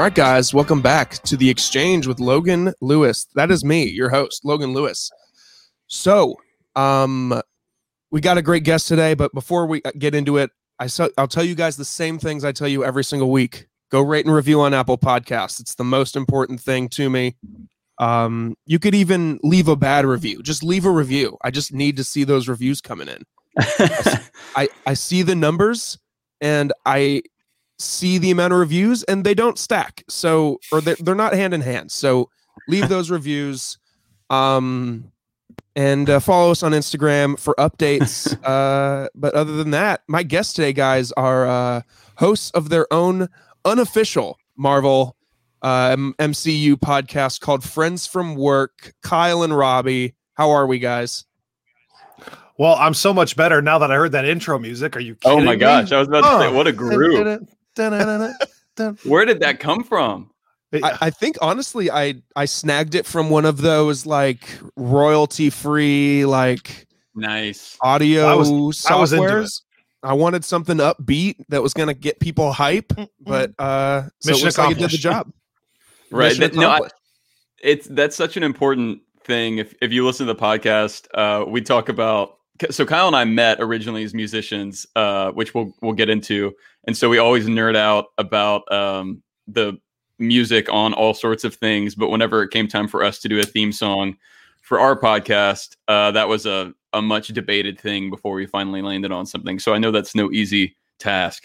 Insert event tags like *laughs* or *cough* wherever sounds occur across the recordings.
All right, guys, welcome back to the exchange with Logan Lewis. That is me, your host, Logan Lewis. So, um, we got a great guest today, but before we uh, get into it, I saw, I'll tell you guys the same things I tell you every single week. Go rate and review on Apple Podcasts. It's the most important thing to me. Um, you could even leave a bad review. Just leave a review. I just need to see those reviews coming in. *laughs* I I see the numbers and I see the amount of reviews and they don't stack. So or they're, they're not hand in hand. So leave *laughs* those reviews. Um, and uh, follow us on Instagram for updates. *laughs* uh, but other than that, my guests today, guys, are uh, hosts of their own unofficial Marvel uh, MCU podcast called Friends from Work. Kyle and Robbie, how are we, guys? Well, I'm so much better now that I heard that intro music. Are you Oh my me? gosh, I was about to say, what a groove. Groove. Where did that come from? I, I think honestly, I I snagged it from one of those like royalty free like Nice. audio I was- I was into it. softwares. I wanted something upbeat that was gonna get people hype, but uh, so it Mission looks like it did the accomplished. job. *laughs* Right. Mission That- no, I- it's that's such an important thing. If if you listen to the podcast, uh, we talk about so Kyle and I met originally as musicians, uh, which we'll we'll get into, and so we always nerd out about um, the music on all sorts of things. But whenever it came time for us to do a theme song for our podcast, uh, that was a a much debated thing before we finally landed on something. So I know that's no easy task.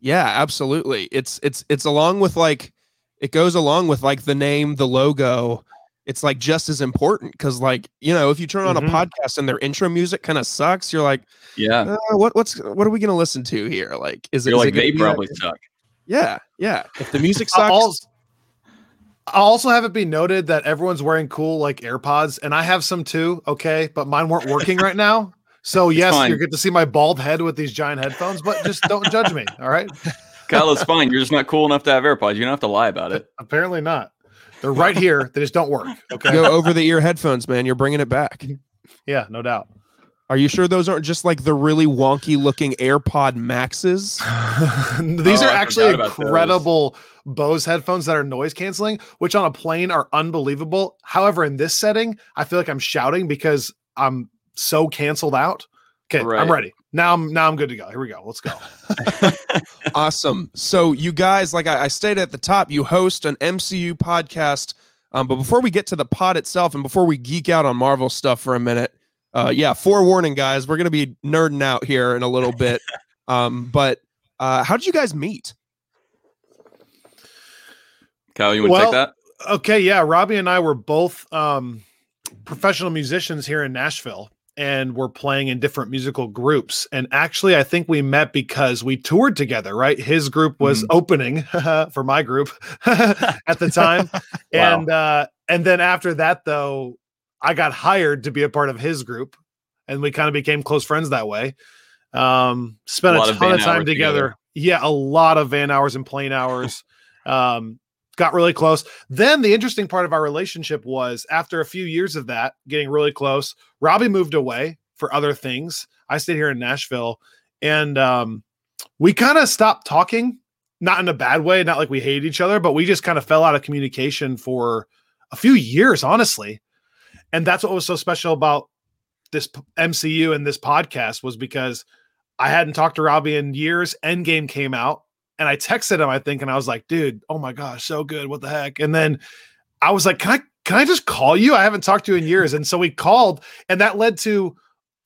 Yeah, absolutely. It's it's it's along with like it goes along with like the name, the logo. It's like just as important because like you know if you turn on Mhm. a podcast and their intro music kind of sucks, you're like, Yeah, uh, what what's what are we gonna listen to here? Like, is it you're it like gonna they be that- probably suck. Yeah, yeah. If the music I'll sucks, also, I'll also have it be noted that everyone's wearing cool like AirPods, and I have some too. Okay, but mine weren't working right now. So yes, fine. you're good to see my bald head with these giant headphones, but just don't judge me. All right. *laughs* *laughs* Kyle, it's fine. You're just not cool enough to have AirPods. You don't have to lie about it. Apparently not. They're right here. They just don't work. *laughs* Okay. go over the ear headphones, man. You're bringing it back. Yeah, no doubt. Are you sure those aren't just like the really wonky looking AirPod Maxes? *laughs* These Oh, are I actually forgot those. incredible Bose headphones that are noise canceling, which on a plane are unbelievable. However, in this setting, I feel like I'm shouting because I'm so canceled out. Okay, I'm ready. Now I'm now I'm good to go. Here we go. Let's go. *laughs* *laughs* awesome. So you guys, like I, I stated at the top, you host an MCU podcast. Um, but before we get to the pod itself, and before we geek out on Marvel stuff for a minute, uh, yeah, forewarning, guys, we're gonna be nerding out here in a little bit. *laughs* Um, but uh, how did you guys meet? Kyle, you want to Well- take that? Okay, yeah. Robbie and I were both um, professional musicians here in Nashville, and we're playing in different musical groups. And actually, I think we met because we toured together. Right, his group was opening *laughs* for my group *laughs* at the time, *laughs* Wow. and uh, and then after that, though, I got hired to be a part of his group, and we kind of became close friends that way. Um, spent A a, lot of ton of, time together. together. Yeah, a lot of van hours and plane hours. um, got really close. Then the interesting part of our relationship was after a few years of that, getting really close, Robbie moved away for other things. I stayed here in Nashville, and um, we kind of stopped talking. Not in a bad way, not like we hated each other, but we just kind of fell out of communication for a few years, honestly. And that's what was so special about this MCU and this podcast was because I hadn't talked to Robbie in years. Endgame came out, and I texted him, I think, and I was like, dude, oh my gosh, so good. What the heck? And then I was like, can I can I just call you? I haven't talked to you in years. And so we called, and that led to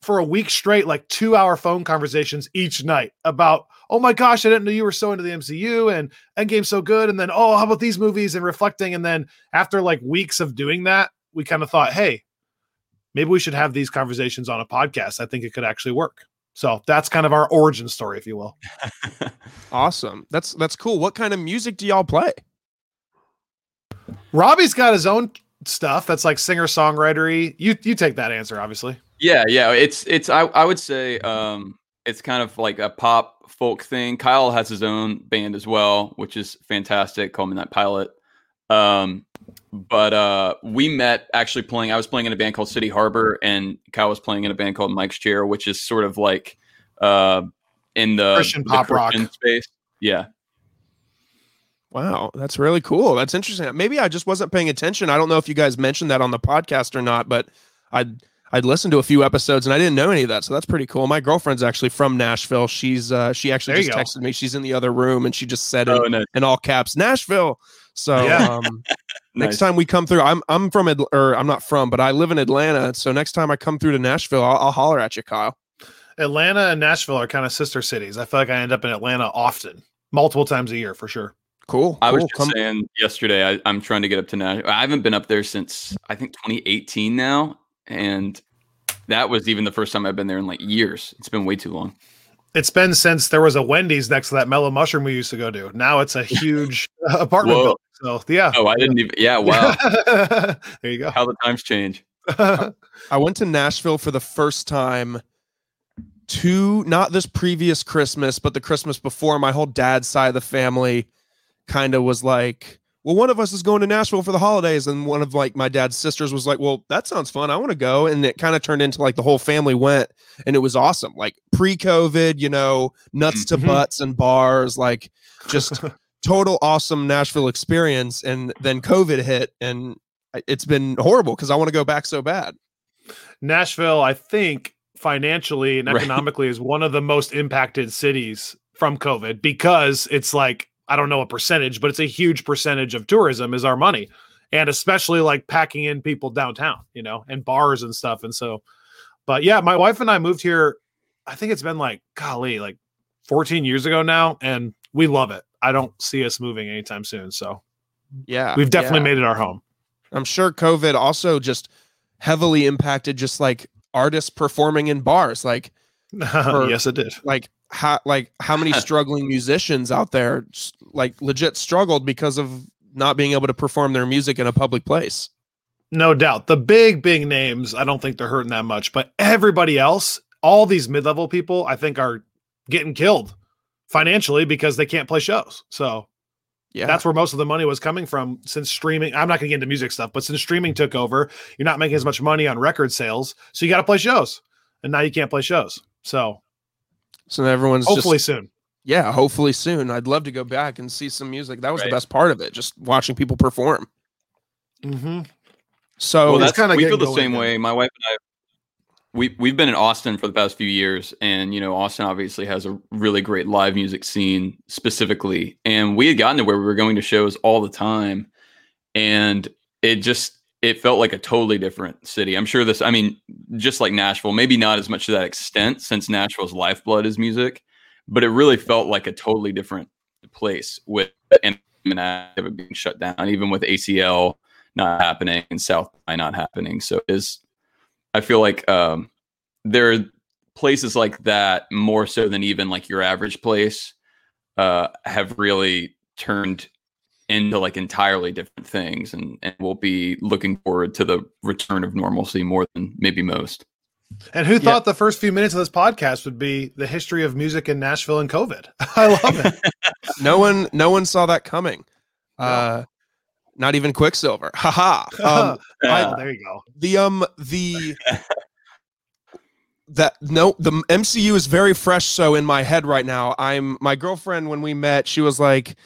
for a week straight, like two hour phone conversations each night about, oh my gosh, I didn't know you were so into the MCU and Endgame's so good. And then, oh, how about these movies and reflecting. And then after like weeks of doing that, we kind of thought, hey, maybe we should have these conversations on a podcast. I think it could actually work. So that's kind of our origin story, if you will. *laughs* Awesome. That's that's cool. What kind of music do y'all play? Robbie's got his own stuff that's like singer songwritery. You you take that answer, obviously. Yeah, yeah. It's it's I I would say um it's kind of like a pop folk thing. Kyle has his own band as well, which is fantastic. Call me that pilot. Um but uh we met actually playing I was playing in a band called City Harbor and Kyle was playing in a band called Mikeschair, which is sort of like uh in the Christian the pop rock. Space. Yeah. Wow, that's really cool. That's interesting. Maybe I just wasn't paying attention. I don't know if you guys mentioned that on the podcast or not, but I'd I'd listened to a few episodes and I didn't know any of that. So that's pretty cool. My girlfriend's actually from Nashville. She's uh she actually There just go. texted me. She's in the other room and she just said it Oh, no. in all caps, Nashville. So Yeah. um next Nice. time we come through, I'm I'm from Atl- or I'm not from, but I live in Atlanta. So next time I come through to Nashville, I'll, I'll holler at you, Kyle. Atlanta and Nashville are kind of sister cities. I feel like I end up in Atlanta often, multiple times a year for sure. Cool. I was just Come, saying yesterday. I, I'm trying to get up to Nashville. I haven't been up there since I think 2018 now, and that was even the first time I've been there in like years. It's been way too long. It's been since there was a Wendy's next to that Mellow Mushroom we used to go to. Now it's a *laughs* huge uh, apartment Whoa. building. So yeah. Oh, I didn't even. Yeah, *laughs* wow. *laughs* there you go. How the times change. *laughs* I went to Nashville for the first time to not this previous Christmas, but the Christmas before. My whole dad's side of the family kind of was like, well, one of us is going to Nashville for the holidays. And one of like my dad's sisters was like, well, that sounds fun. I want to go. And it kind of turned into like the whole family went and it was awesome. Like pre COVID, you know, nuts to Mhm. butts and bars, like just total awesome Nashville experience. And then COVID hit and it's been horrible because I want to go back so bad. Nashville, I think financially and *laughs* Right. economically is one of the most impacted cities from COVID because it's like I don't know a percentage, but it's a huge percentage of tourism is our money. And especially like packing in people downtown, you know, and bars and stuff. And so, but yeah, my wife and I moved here. I think it's been like, golly, like 14 years ago now. And we love it. I don't see us moving anytime soon. So Yeah. we've definitely yeah. made it our home. I'm sure COVID also just heavily impacted just like artists performing in bars. Like, *laughs* yes, it did. like how like how many *laughs* struggling musicians out there like legit struggled because of not being able to perform their music in a public place. No doubt. The big, big names, I don't think they're hurting that much, but everybody else, all these mid level people, I think are getting killed financially because they can't play shows. So Yeah. that's where most of the money was coming from since streaming. I'm not going to get into music stuff, but since streaming took over, you're not making as much money on record sales. So you got to play shows. And now you can't play shows. So so everyone's hopefully just soon. yeah, hopefully soon. I'd love to go back and see some music. That was Right. the best part of it, just watching people perform. Mm-hmm. So well, that's kinda we feel the same again. way. My wife and I, we we've been in Austin for the past few years, and you know, Austin obviously has a really great live music scene specifically. And we had gotten to where we were going to shows all the time, and it just it felt like a totally different city. I'm sure this. I mean, just like Nashville, maybe not as much to that extent, since Nashville's lifeblood is music, but it really felt like a totally different place with and being shut down, even with ACL not happening and South by not happening. So is I feel like um, there are places like that more so than even like your average place uh, have really turned into like entirely different things, and and we'll be looking forward to the return of normalcy more than maybe most. And who thought the first few minutes of this podcast would be the history of music in Nashville and COVID? *laughs* I love it. *laughs* no one no one saw that coming. Uh not even Quicksilver. Haha. *laughs* Um oh, there you go. the um the *laughs* that no the MCU is very fresh so in my head right now. I'm my girlfriend when we met, she was like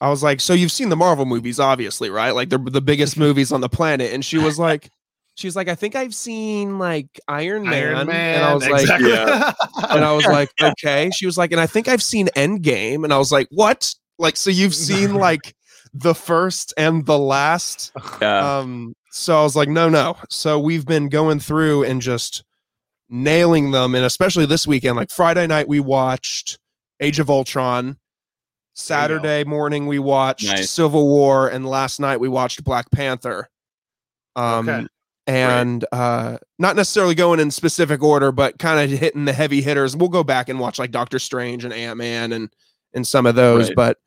I was like, "So you've seen the Marvel movies obviously, right? Like they're the biggest *laughs* movies on the planet." And she was like she's like, "I think I've seen like Iron Man." Iron Man. And I was like exactly. Yeah. and I was like, "Okay." She was like, "And I think I've seen Endgame." And I was like, "What?" Like so you've seen like the first and the last Yeah. um so i was like no no so we've been going through and just nailing them and especially this weekend like friday night we watched age of ultron saturday morning we watched Nice. civil war and last night we watched black panther um Okay. and uh not necessarily going in specific order but kind of hitting the heavy hitters we'll go back and watch like doctor strange and ant-man and and some of those Right. but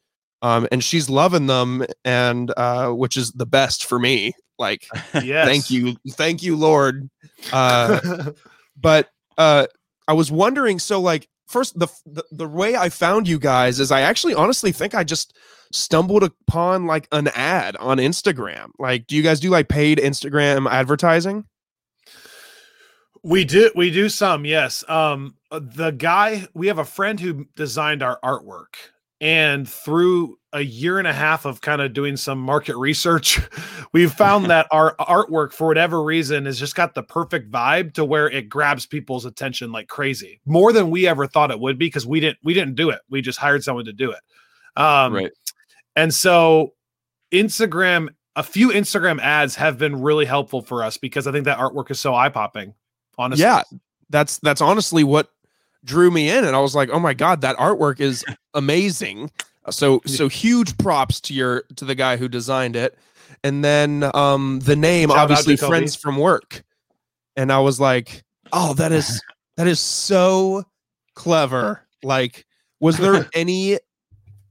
um and she's loving them and uh which is the best for me like yes. *laughs* thank you thank you lord uh but uh i was wondering so like first the, the the way i found you guys is i actually honestly think i just stumbled upon like an ad on instagram like do you guys do like paid instagram advertising we do we do some, yes. Um uh, the guy we have a friend who designed our artwork And through a year and a half of kind of doing some market research, *laughs* we've found that our artwork, for whatever reason, has just got the perfect vibe to where it grabs people's attention like crazy, more than we ever thought it would be because we didn't we didn't do it. We just hired someone to do it. Um, right. And so, Instagram, a few Instagram ads have been really helpful for us because I think that artwork is so eye popping. Honestly, Yeah, that's that's honestly what drew me in, and I was like, oh my god, that artwork is *laughs* amazing. So so huge props to your to the guy who designed it, and then um the name Shout obviously friends from work, and I was like, oh that is *laughs* that is so clever. Like, was there *laughs* any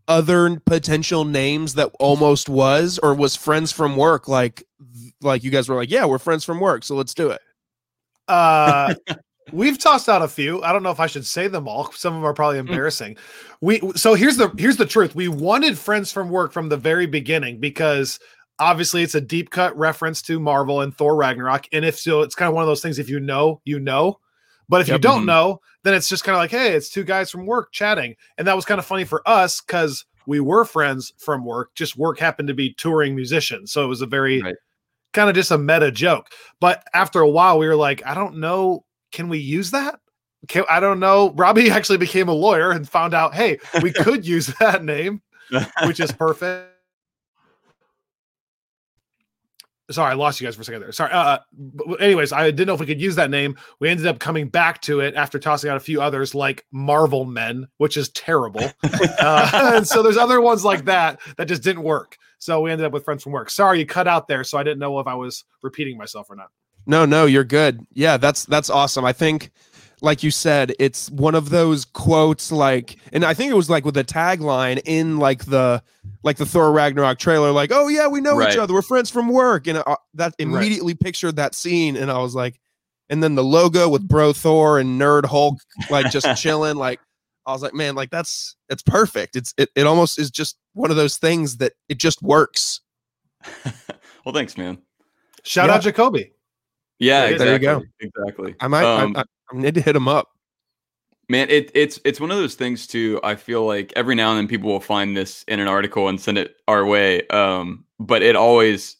other potential names that almost was, or was friends from work like like you guys were like, yeah, we're friends from work, so let's do it. Uh, we've tossed out a few. I don't know if I should say them all. Some of them are probably embarrassing. we so here's the here's the truth. We wanted friends from work from the very beginning because obviously it's a deep cut reference to Marvel and Thor Ragnarok. And if so, it's kind of one of those things. If you know, you know. But if you don't Mhm. know, then it's just kind of like, hey, it's two guys from work chatting. And that was kind of funny for us because we were friends from work. Just work happened to be touring musicians. So it was a very Right. kind of just a meta joke. But after a while, we were like, I don't know, can we use that? Can, I don't know. Robbie *laughs* actually became a lawyer and found out, hey, we *laughs* could use that name, which is perfect. Sorry, I lost you guys for a second there. Sorry. Uh, but anyways, I didn't know if we could use that name. We ended up coming back to it after tossing out a few others like Marvel Men, which is terrible. *laughs* uh, and so there's other ones like that that just didn't work. So we ended up with friends from work. Sorry, you cut out there, so I didn't know if I was repeating myself or not. No, no, you're good. Yeah, that's that's awesome. I think like you said, it's one of those quotes like and I think it was like with the tagline in like the like the Thor Ragnarok trailer like, "Oh yeah, we know each other. We're friends from work." And uh, that immediately pictured that scene and I was like and then the logo with Bro Thor and Nerd Hulk like just *laughs* chilling like I was like, "Man, like that's it's perfect. It's it, it almost is just one of those things that it just works." *laughs* well, thanks, man. Shout Yeah. out Jacoby. Yeah, There you go. Exactly. I might Um, I, I, I need to hit him up. Man, it, it's it's one of those things too. I feel like every now and then people will find this in an article and send it our way. Um, but it always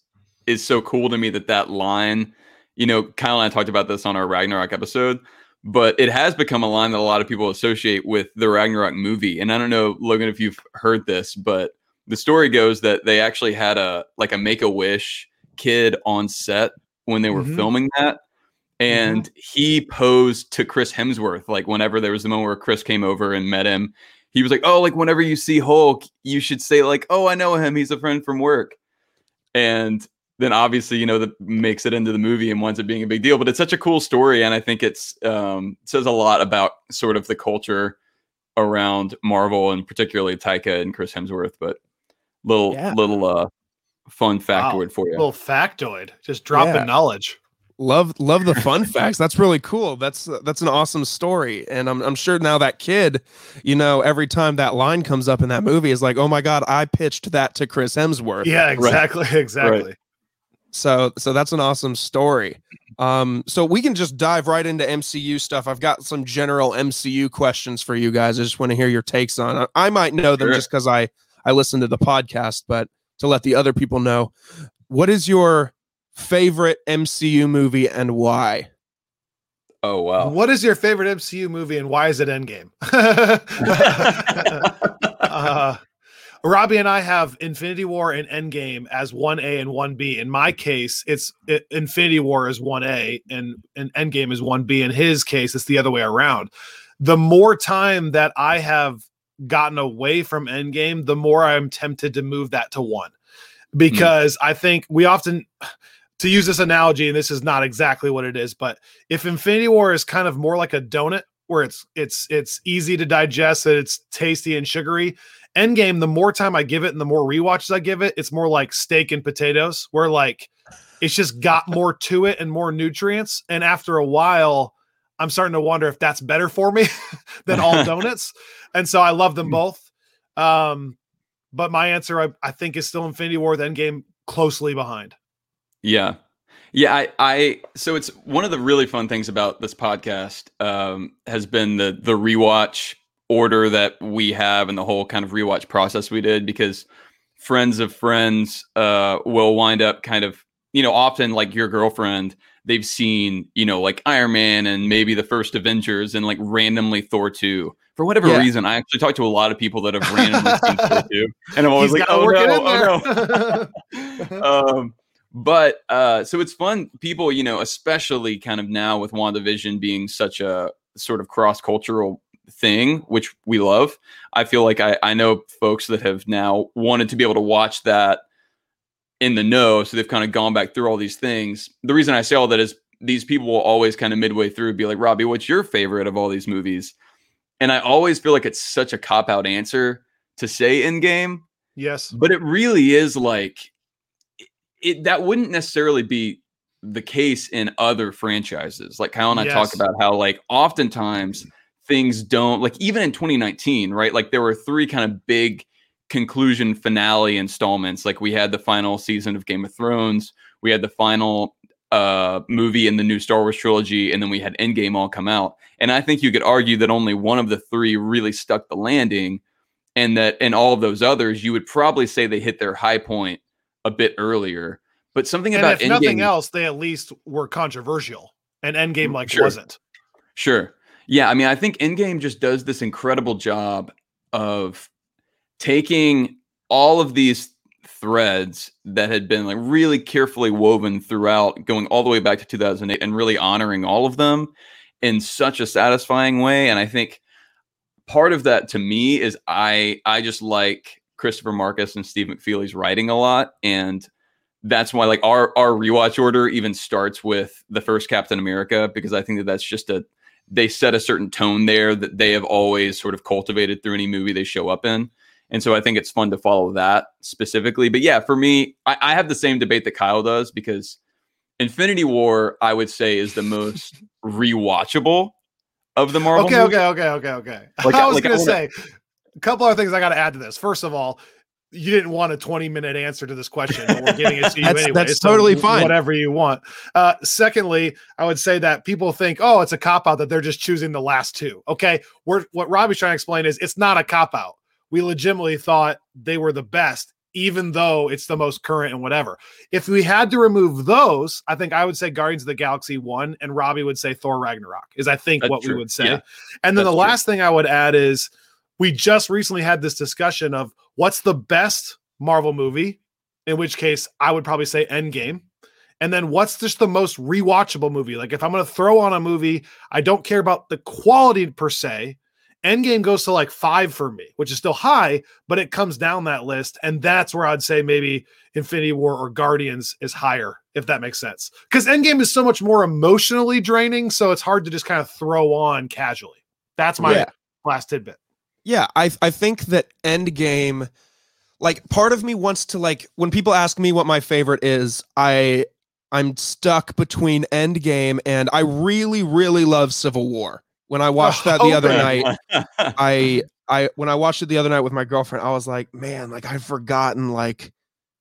is so cool to me that that line, you know, Kyle and I talked about this on our Ragnarok episode, but it has become a line that a lot of people associate with the Ragnarok movie. And I don't know, Logan, if you've heard this, but the story goes that they actually had a like a Make a Wish kid on set when they were Mhm. filming that and he posed to Chris Hemsworth like whenever there was the moment where Chris came over and met him he was like oh like whenever you see Hulk you should say like oh I know him he's a friend from work and then obviously you know that makes it into the movie and winds up being a big deal but it's such a cool story and I think it's um says a lot about sort of the culture around Marvel and particularly Taika and Chris Hemsworth but little Yeah. little uh fun Wow. factoid for you Little factoid, just dropping Yeah. knowledge. Love love the fun *laughs* facts. That's really cool. That's that's an awesome story, and I'm I'm sure now that kid, you know, every time that line comes up in that movie is like, oh my god, I pitched that to Chris Hemsworth. Yeah, exactly, *laughs* exactly. So so that's an awesome story. Um, so we can just dive right into MCU stuff. I've got some general MCU questions for you guys. I just want to hear your takes on. it. I might know them Sure. just because I I listen to the podcast, but to let the other people know, what is your favorite MCU movie and why? oh wow What is your favorite MCU movie and why is it Endgame? *laughs* uh, Robbie and I have Infinity War and Endgame as 1A and 1B. In my case, it's it, Infinity War is 1A and, and Endgame is 1B. In his case, it's the other way around. The more time that I have gotten away from Endgame, the more I'm tempted to move that to one. Because I think we often to use this analogy, and this is not exactly what it is, but if Infinity War is kind of more like a donut where it's it's it's easy to digest and it's tasty and sugary, Endgame, the more time I give it and the more rewatches I give it, it's more like steak and potatoes, where like it's just got more to it and more nutrients. And after a while, I'm starting to wonder if that's better for me *laughs* than all *laughs* donuts. And so I love them both. Um, but my answer, I, I think, is still Infinity War, then Endgame closely behind. Yeah. Yeah, I, I so it's one of the really fun things about this podcast um, has been the the rewatch order that we have and the whole kind of rewatch process we did because friends of friends uh, will wind up kind of you know often like your girlfriend they've seen you know like Iron Man and maybe the first Avengers and like randomly Thor two for whatever Yeah. reason. I actually talked to a lot of people that have *laughs* randomly seen Thor two, and I'm always He's like, oh no, oh no. *laughs* *laughs* um, but uh, so it's fun. People, you know, especially kind of now with WandaVision being such a sort of cross cultural thing, which we love. I feel like I, I know folks that have now wanted to be able to watch that in the know. So they've kind of gone back through all these things. The reason I say all that is these people will always kind of midway through be like, Robbie, what's your favorite of all these movies? And I always feel like it's such a cop out answer to say Endgame yes. but it really is like it, it that wouldn't necessarily be the case in other franchises like kyle and i talk about how like oftentimes things don't like even in 2019 right like there were three kind of big conclusion finale installments like we had the final season of game of thrones we had the final uh movie in the new star wars trilogy and then we had endgame all come out and i think you could argue that only one of the three really stuck the landing and that in all of those others, you would probably say they hit their high point a bit earlier. But something And about if nothing else, they at least were controversial. And Endgame like Sure. wasn't. Sure. Yeah, I mean, I think Endgame just does this incredible job of taking all of these threads that had been like really carefully woven throughout, going all the way back to 2008, and really honoring all of them in such a satisfying way. And I think part of that to me is I I just like Christopher Markus and Steve McFeely's writing a lot, and that's why like our our rewatch order even starts with the first Captain America because I think that that's just a they set a certain tone there that they have always sort of cultivated through any movie they show up in. And so I think it's fun to follow that specifically. But yeah, for me, I, I have the same debate that Kyle does because Infinity War, I would say, is the most *laughs* rewatchable of the Marvel. Okay, movies. okay, okay, okay, okay. *laughs* Like, I was like, gonna wanna- say a couple other things I gotta add to this. First of all, you didn't want a 20 minute answer to this question, but we're giving it to *laughs* you That's- anyway. that's totally fine. Whatever you want. Uh, secondly, I would say that people think, oh, it's a cop out that they're just choosing the last two. Okay. We're what Robbie's trying to explain is it's not a cop out. We legitimately thought they were the best, even though it's the most current and whatever. If we had to remove those, I think I would say Guardians of the Galaxy one, and Robbie would say Thor Ragnarok, is I think That's what we would say. Yeah. And then That's the true. last thing I would add is we just recently had this discussion of what's the best Marvel movie, in which case I would probably say Endgame. And then what's just the most rewatchable movie? Like if I'm going to throw on a movie, I don't care about the quality per se. Endgame goes to like five for me, which is still high, but it comes down that list. And that's where I'd say maybe Infinity War or Guardians is higher, if that makes sense. Because Endgame is so much more emotionally draining. So it's hard to just kind of throw on casually. That's my Yeah. last tidbit. Yeah, I I think that Endgame, like part of me wants to like when people ask me what my favorite is, I I'm stuck between Endgame and I really really love Civil War. When I watched that the oh, other Okay. night, *laughs* I I when I watched it the other night with my girlfriend, I was like, man, like I've forgotten like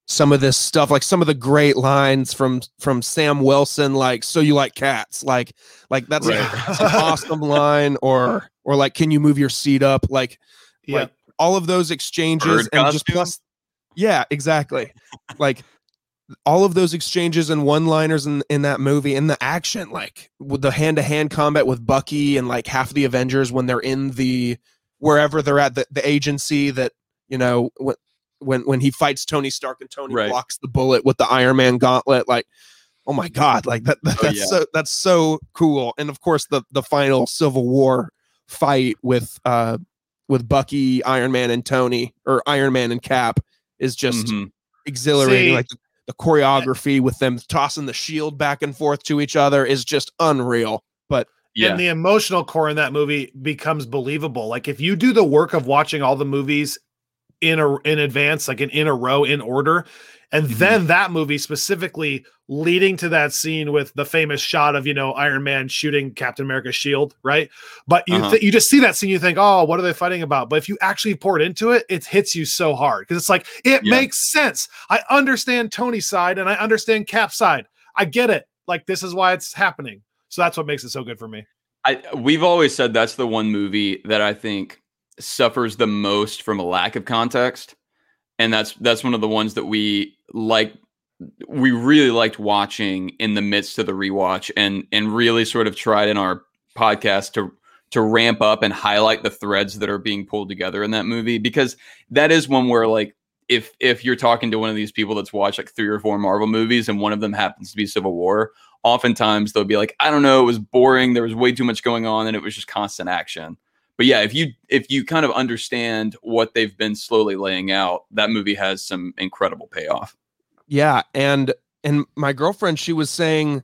some of this stuff, like some of the great lines from from Sam Wilson, like "So you like cats?" Like like that's, Right. that's an awesome line, or or like "Can you move your seat up?" Like Yeah. like all of those exchanges Bird and just plus, yeah, exactly. like all of those exchanges and one-liners in in that movie and the action, like with the hand-to-hand combat with Bucky and like half the Avengers when they're in the wherever they're at the, the agency that you know when when when he fights Tony Stark and Tony Right. blocks the bullet with the Iron Man gauntlet, like oh my god, like that, that- Oh, that's yeah. so that's so cool. And of course the the final Civil War fight with uh with Bucky, Iron Man, and Tony, or Iron Man and Cap, is just Mhm. exhilarating. See- like the, the choreography with them tossing the shield back and forth to each other is just unreal. But Yeah. And the emotional core in that movie becomes believable. Like if you do the work of watching all the movies in a in advance, like in, in a row in order, and Mhm. then that movie specifically leading to that scene with the famous shot of you know Iron Man shooting Captain America's shield, right? But you Uh-huh. th- you just see that scene, you think, oh, what are they fighting about? But if you actually pour it into it, it hits you so hard because it's like it Yeah. makes sense. I understand Tony's side and I understand Cap's side. I get it. Like this is why it's happening. So that's what makes it so good for me. I we've always said that's the one movie that I think suffers the most from a lack of context, and that's that's one of the ones that we like. We really liked watching in the midst of the rewatch, and and really sort of tried in our podcast to to ramp up and highlight the threads that are being pulled together in that movie because that is one where like if if you're talking to one of these people that's watched like three or four Marvel movies and one of them happens to be Civil War, oftentimes they'll be like, I don't know, it was boring, there was way too much going on, and it was just constant action. But yeah, if you if you kind of understand what they've been slowly laying out, that movie has some incredible payoff. Yeah, and and my girlfriend, she was saying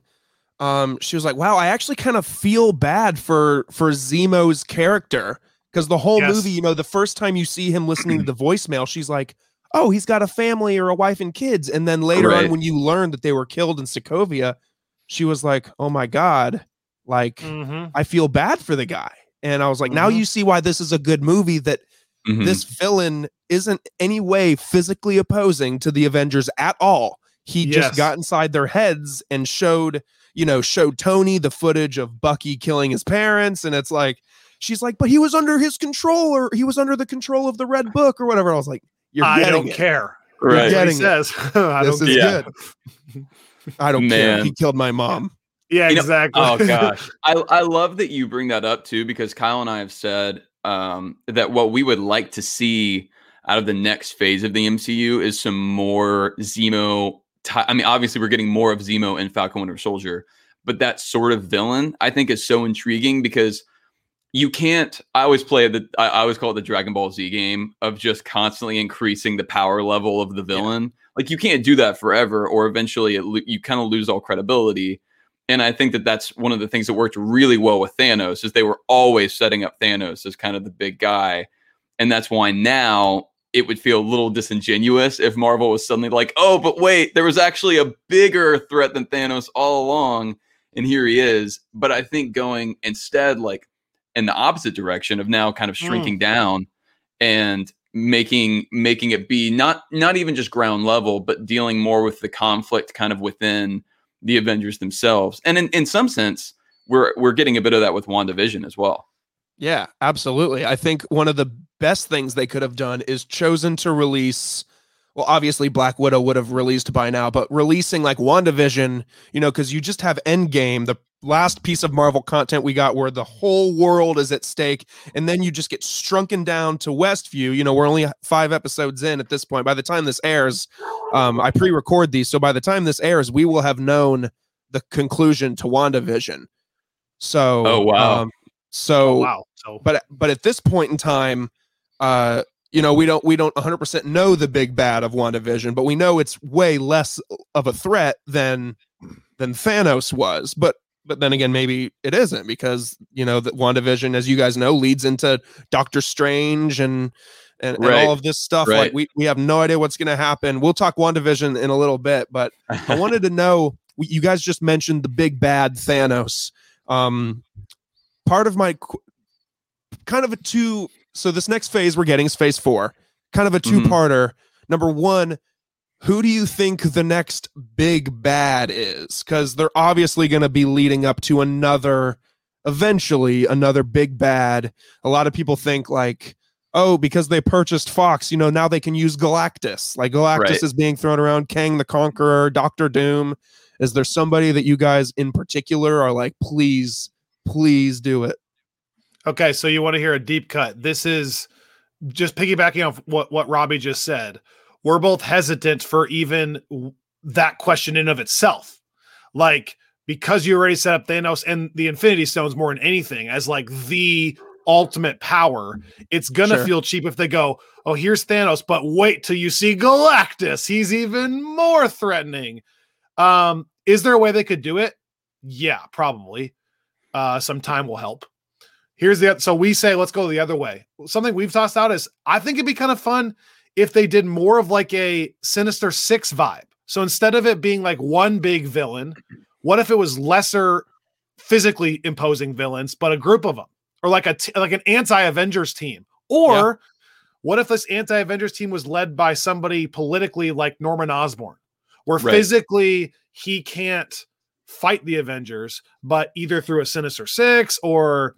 um, she was like, "Wow, I actually kind of feel bad for for Zemo's character because the whole Yes. movie, you know, the first time you see him listening to *clears throat* the voicemail, she's like." Oh, he's got a family or a wife and kids. And then later Right. on, when you learn that they were killed in Sokovia, she was like, "Oh my god, like Mhm. I feel bad for the guy." And I was like, "Now Mhm. you see why this is a good movie. That Mhm. this villain isn't any way physically opposing to the Avengers at all. He Yes. just got inside their heads and showed, you know, showed Tony the footage of Bucky killing his parents. And it's like, she's like, but he was under his control or he was under the control of the Red Book or whatever. I was like, you're I don't it. care. right. That's what he getting it. says. *laughs* I This don't is Yeah. good. I don't care. He killed my mom. Yeah, You know- exactly. Oh *laughs* gosh, I I love that you bring that up too because Kyle and I have said um, that what we would like to see out of the next phase of the MCU is some more Zemo. Ty- I mean, obviously we're getting more of Zemo in Falcon Winter Soldier, but that sort of villain I think is so intriguing because you can't. I always play the. I, I always call it the Dragon Ball Z game of just constantly increasing the power level of the villain. Like you can't do that forever, or eventually it, you kind of lose all credibility. And I think that that's one of the things that worked really well with Thanos is they were always setting up Thanos as kind of the big guy, and that's why now it would feel a little disingenuous if Marvel was suddenly like, "Oh, but wait, there was actually a bigger threat than Thanos all along, and here he is." But I think going instead like in the opposite direction of now kind of hmm. shrinking down and making making it be not not even just ground level, but dealing more with the conflict kind of within the Avengers themselves. And in, in some sense, we're we're getting a bit of that with WandaVision as well. Yeah, absolutely. I think one of the best things they could have done is chosen to release. Well, obviously, Black Widow would have released by now, but releasing like WandaVision, you know, because you just have Endgame, the last piece of Marvel content we got where the whole world is at stake. And then you just get shrunken down to Westview. You know, we're only five episodes in at this point. By the time this airs, um, I pre record these. So by the time this airs, we will have known the conclusion to WandaVision. So, Oh, wow. um, so, Oh, wow. So but but at this point in time uh you know we don't we don't 100% know the big bad of WandaVision but we know it's way less of a threat than than Thanos was but but then again maybe it isn't because you know that WandaVision as you guys know leads into Doctor Strange and and, and all of this stuff Right. like we we have no idea what's going to happen we'll talk WandaVision in a little bit but I *laughs* wanted to know you guys just mentioned the big bad Thanos. Um, part of my qu- kind of a two. So this next phase we're getting is phase four, kind of a Mhm. two-parter. Number one, who do you think the next big bad is? Because they're obviously going to be leading up to another, eventually another big bad. A lot of people think like. Oh, because they purchased Fox, you know, now they can use Galactus. Like Galactus Right. is being thrown around, Kang the Conqueror, Doctor Doom. Is there somebody that you guys in particular are like, please, please do it? Okay, so you want to hear a deep cut. This is just piggybacking off what what Robbie just said. We're both hesitant for even that question in of itself. Like because you already set up Thanos and the Infinity Stones more than anything as like the ultimate power, it's gonna Sure. feel cheap if they go, "Oh, here's Thanos, but wait till you see Galactus. He's even more threatening." Um, is there a way they could do it? Yeah, probably. Uh, some time will help. Here's the so we say let's go the other way. Something we've tossed out is I think it'd be kind of fun if they did more of like a Sinister Six vibe. So instead of it being like one big villain, what if it was lesser physically imposing villains, but a group of them, or like a t- like an anti-Avengers team, or what if this anti-Avengers team was led by somebody politically like Norman Osborn, where Right. physically he can't fight the Avengers, but either through a Sinister Six or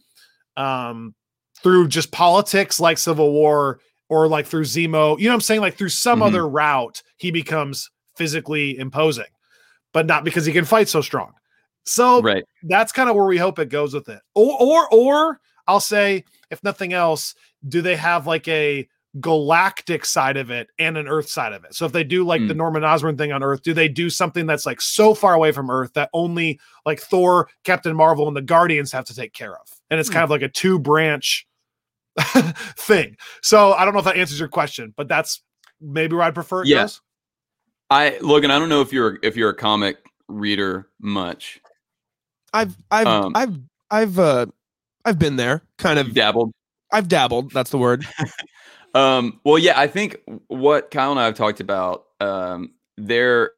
um through just politics like Civil War or like through Zemo. You know what I'm saying? Like through some Mhm. other route, he becomes physically imposing, but not because he can fight so strong. So Right. that's kind of where we hope it goes with it. Or or or I'll say, if nothing else, do they have like a galactic side of it and an Earth side of it? So if they do like the Norman Osborn thing on Earth, do they do something that's like so far away from Earth that only like Thor, Captain Marvel, and the Guardians have to take care of? And it's Hmm. kind of like a two branch *laughs* thing. So I don't know if that answers your question, but that's maybe where I'd prefer it Yeah. goes. I Logan, I don't know if you're if you're a comic reader much. I've I've Um, I've I've uh I've been there, kind of. dabbled. I've dabbled. That's the word. *laughs* Um, well, yeah, I think what Kyle and I have talked about, um, there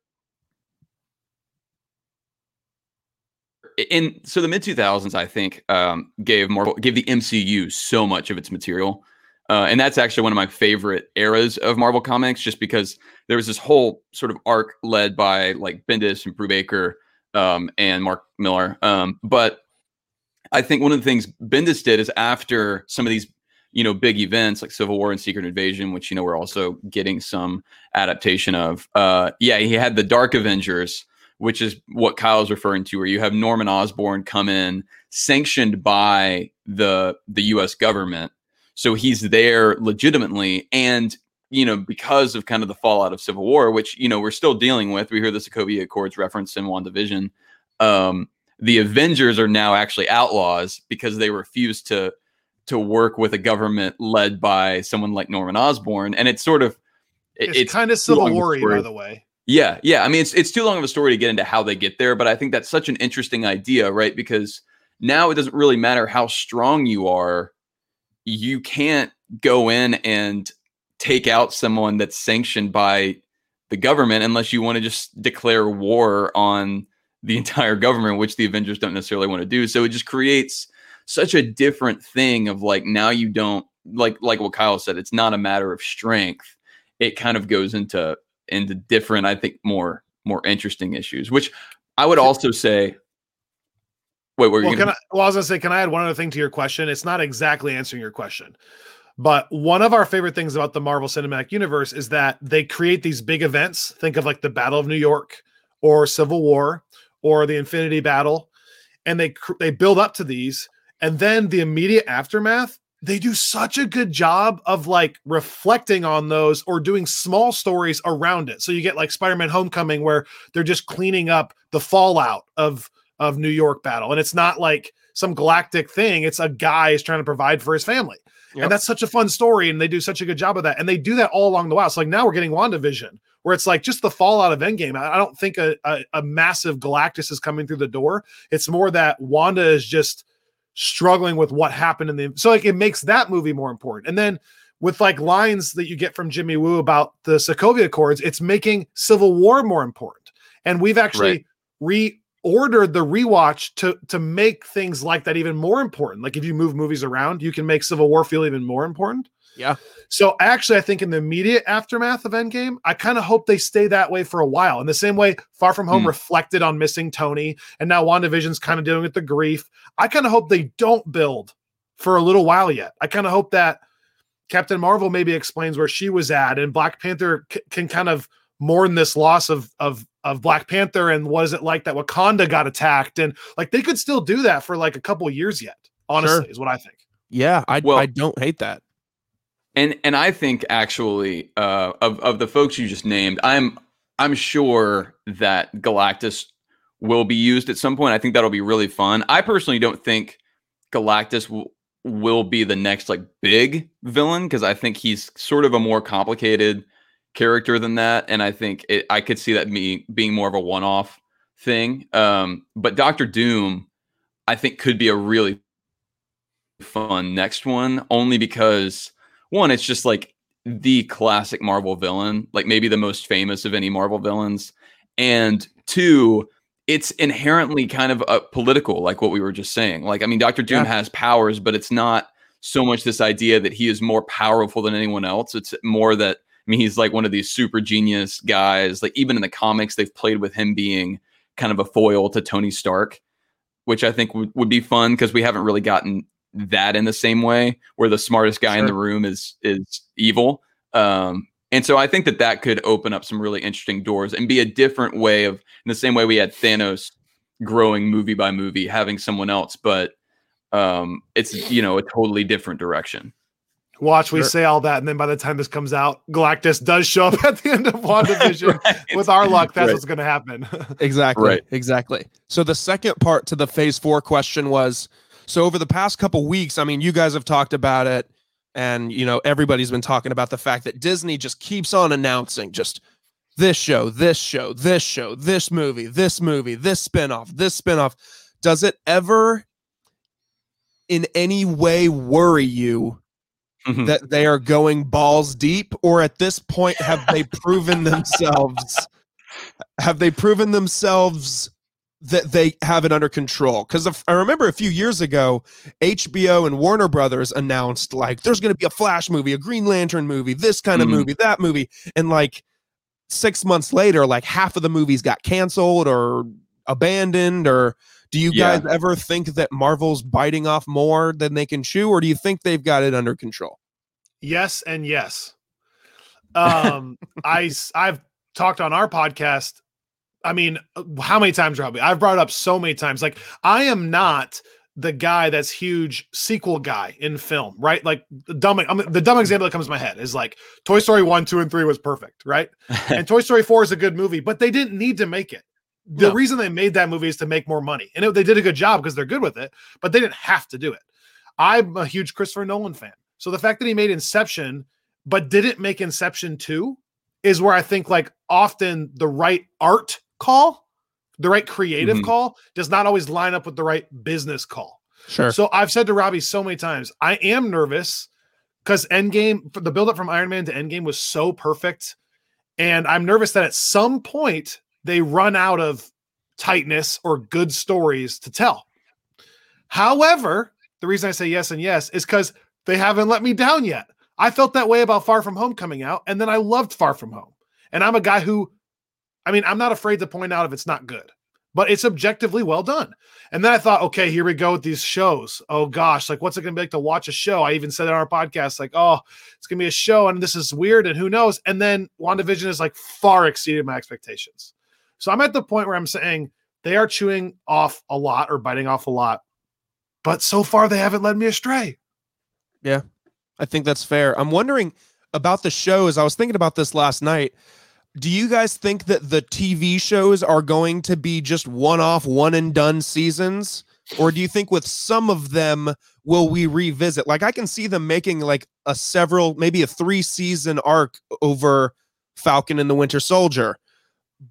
in so the mid two thousands, I think, um, gave Marvel gave the MCU so much of its material. Uh, and that's actually one of my favorite eras of Marvel comics, just because there was this whole sort of arc led by like Bendis and Brubaker um, and Mark Millar. Um, but I think one of the things Bendis did is after some of these you know big events like civil war and secret invasion which you know we're also getting some adaptation of uh yeah he had the dark avengers which is what kyle's referring to where you have norman osborn come in sanctioned by the the us government. So he's there legitimately. And you know because of kind of the fallout of civil war which you know we're still dealing with we hear the sokovia accords referenced in wandavision um the avengers are now actually outlaws because they refuse to to work with a government led by someone like Norman Osborn, and it's sort of it- It's, kind of Civil War by the way. Yeah, yeah. I mean, it's it's too long of a story to get into how they get there, but I think that's such an interesting idea, right? Because now it doesn't really matter how strong you are, you can't go in and take out someone that's sanctioned by the government unless you want to just declare war on the *laughs* entire government, which the Avengers don't necessarily want to do. So it just creates such a different thing of like now you don't like like what Kyle said, it's not a matter of strength. It kind of goes into into different, I think, more more interesting issues. Which I would also say. Wait, were you Well, gonna, can I, well, I was gonna say, can I add one other thing to your question? It's not exactly answering your question, but one of our favorite things about the Marvel Cinematic Universe is that they create these big events. Think of like the Battle of New York, or Civil War, or the Infinity Battle, and they cr- they build up to these, and then the immediate aftermath. They do such a good job of like reflecting on those or doing small stories around it. So you get like Spider-Man Homecoming, where they're just cleaning up the fallout of of New York battle. And it's not like some galactic thing. It's a guy is trying to provide for his family. Yep. And that's such a fun story. And they do such a good job of that. And they do that all along the way. So like now we're getting WandaVision, where it's like just the fallout of Endgame. I I don't think a, a, a massive Galactus is coming through the door. It's more that Wanda is just struggling with what happened in the so like it makes that movie more important. And then with like lines that you get from Jimmy Woo about the Sokovia Accords, it's making Civil War more important. And we've actually reordered the rewatch to to make things like that even more important. Like if you move movies around, you can make Civil War feel even more important. Yeah. So actually, I think in the immediate aftermath of Endgame, I kind of hope they stay that way for a while. In the same way, Far From Home Hmm. reflected on missing Tony, and now WandaVision's kind of dealing with the grief. I kind of hope they don't build for a little while yet. I kind of hope that Captain Marvel maybe explains where she was at, and Black Panther c- can kind of mourn this loss of of of Black Panther and what is it like that Wakanda got attacked, and like they could still do that for like a couple years yet. Honestly, Sure. is what I think. Yeah, I Well- I don't hate that. And and I think actually uh, of of the folks you just named, I'm I'm sure that Galactus will be used at some point. I think that'll be really fun. I personally don't think Galactus will will be the next like big villain because I think he's sort of a more complicated character than that, and I think it, I could see that me being more of a one off thing. Um, but Doctor Doom, I think, could be a really fun next one, only because one, it's just like the classic Marvel villain, like maybe the most famous of any Marvel villains, and two, it's inherently kind of a political, like what we were just saying. Like, I mean, Doctor Doom Yeah. has powers, but it's not so much this idea that he is more powerful than anyone else. It's more that I mean, he's like one of these super genius guys. Like even in the comics, they've played with him being kind of a foil to Tony Stark, which I think would, would be fun because we haven't really gotten that in the same way, where the smartest guy sure. in the room is is evil. Um, and so I think that that could open up some really interesting doors and be a different way of, in the same way we had Thanos growing movie by movie, having someone else, but um, it's you know a totally different direction. Watch, we sure. say all that, and then by the time this comes out, Galactus does show up *laughs* at the end of WandaVision. *laughs* right. With our luck, that's right. what's going to happen. *laughs* exactly. Right. Exactly. So the second part to the Phase Four question was: so over the past couple weeks, I mean, you guys have talked about it, and you know everybody's been talking about the fact that Disney just keeps on announcing just this show, this show, this show, this movie, this movie, this spinoff, this spinoff. Does it ever in any way worry you mm-hmm. that they are going balls deep or at this point have they *laughs* proven themselves have they proven themselves that they have it under control because i remember a few years ago hbo and warner brothers announced like there's going to be a flash movie a green lantern movie this kind of mm-hmm. movie that movie and like six months later like half of the movies got canceled or abandoned or do you yeah. guys ever think that Marvel's biting off more than they can chew, or do you think they've got it under control? Yes, and yes. Um, *laughs* I I've talked on our podcast. I mean, uh, how many times, Robby? I've brought up so many times. Like, I am not the guy that's huge sequel guy in film, right? Like the dumb, I mean, the dumb mm. example that comes to my head is like Toy Story one, two, and three was perfect, right? *laughs* and Toy Story four is a good movie, but they didn't need to make it the no. reason they made that movie is to make more money. And it, they did a good job because they're good with it, but they didn't have to do it. I'm a huge Christopher Nolan fan. So the fact that he made Inception, but didn't make Inception 2 is where I think like often the right art call, the right creative mm-hmm. call does not always line up with the right business call. Sure. So I've said to Robby so many times, I am nervous because Endgame, the buildup from Iron Man to Endgame was so perfect. And I'm nervous that at some point they run out of tightness or good stories to tell. However, the reason I say yes and yes is because they haven't let me down yet. I felt that way about Far From Home coming out, and then I loved Far From Home. And I'm a guy who, I mean, I'm not afraid to point out if it's not good, but it's objectively well done. And then I thought, okay, here we go with these shows. Oh gosh, like what's it gonna be like to watch a show? I even said on our podcast, like, oh, it's gonna be a show, and this is weird, and who knows? And then WandaVision is like far exceeded my expectations. So I'm at the point where I'm saying they are chewing off a lot or biting off a lot, but so far they haven't led me astray. Yeah, I think that's fair. I'm wondering about the shows. I was thinking about this last night. Do you guys think that the TV shows are going to be just one off, one and done seasons? Or do you think with some of them will we revisit? Like I can see them making like a several, maybe a three season arc over Falcon and the Winter Soldier.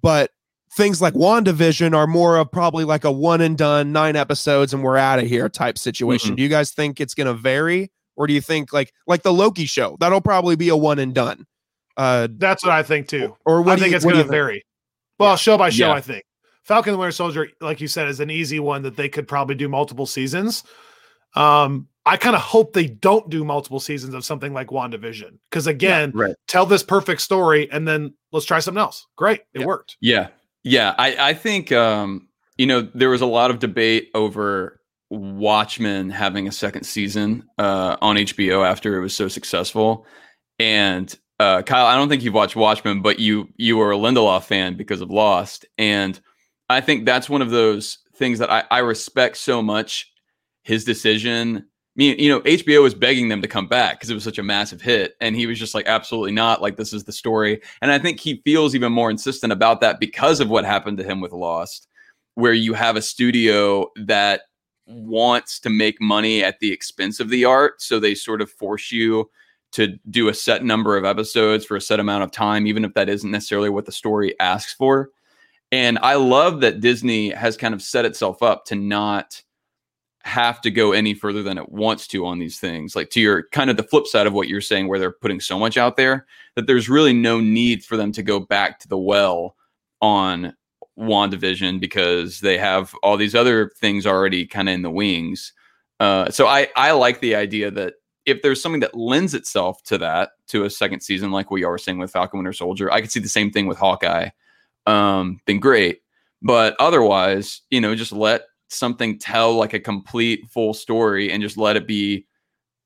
But things like WandaVision are more of probably like a one and done, nine episodes, and we're out of here type situation. Mm-hmm. Do you guys think it's going to vary, or do you think like like the Loki show that'll probably be a one and done? Uh, That's what I think too. Or what I think you, it's going to vary. Well, yeah. show by show, yeah. I think Falcon the Winter Soldier, like you said, is an easy one that they could probably do multiple seasons. Um, I kind of hope they don't do multiple seasons of something like WandaVision. Because again, yeah, right. tell this perfect story and then let's try something else. Great. It worked. Yeah. Yeah, I, I think um, you know there was a lot of debate over Watchmen having a second season uh, on HBO after it was so successful. And uh, Kyle, I don't think you've watched Watchmen, but you you were a Lindelof fan because of Lost, and I think that's one of those things that I, I respect so much. His decision mean, you know, HBO was begging them to come back because it was such a massive hit. And he was just like, absolutely not. Like, this is the story. And I think he feels even more insistent about that because of what happened to him with Lost, where you have a studio that wants to make money at the expense of the art. So they sort of force you to do a set number of episodes for a set amount of time, even if that isn't necessarily what the story asks for. And I love that Disney has kind of set itself up to not have to go any further than it wants to on these things. Like to your kind of the flip side of what you're saying, where they're putting so much out there that there's really no need for them to go back to the well on WandaVision because they have all these other things already kind of in the wings. Uh, so I I like the idea that if there's something that lends itself to that to a second season, like we are saying with Falcon Winter Soldier, I could see the same thing with Hawkeye. Um, been great, but otherwise, you know, just let something tell like a complete full story and just let it be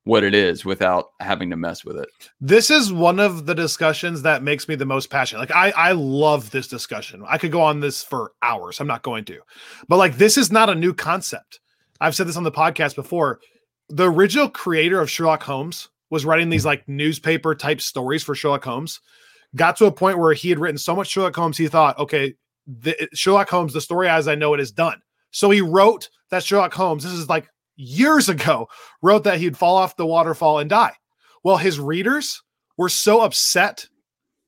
what it is without having to mess with it. This is one of the discussions that makes me the most passionate. Like I I love this discussion. I could go on this for hours. I'm not going to. But like this is not a new concept. I've said this on the podcast before. The original creator of Sherlock Holmes was writing these like newspaper type stories for Sherlock Holmes. Got to a point where he had written so much Sherlock Holmes, he thought, okay, the, Sherlock Holmes, the story as I know it is done. So he wrote that Sherlock Holmes. This is like years ago, wrote that he'd fall off the waterfall and die. Well, his readers were so upset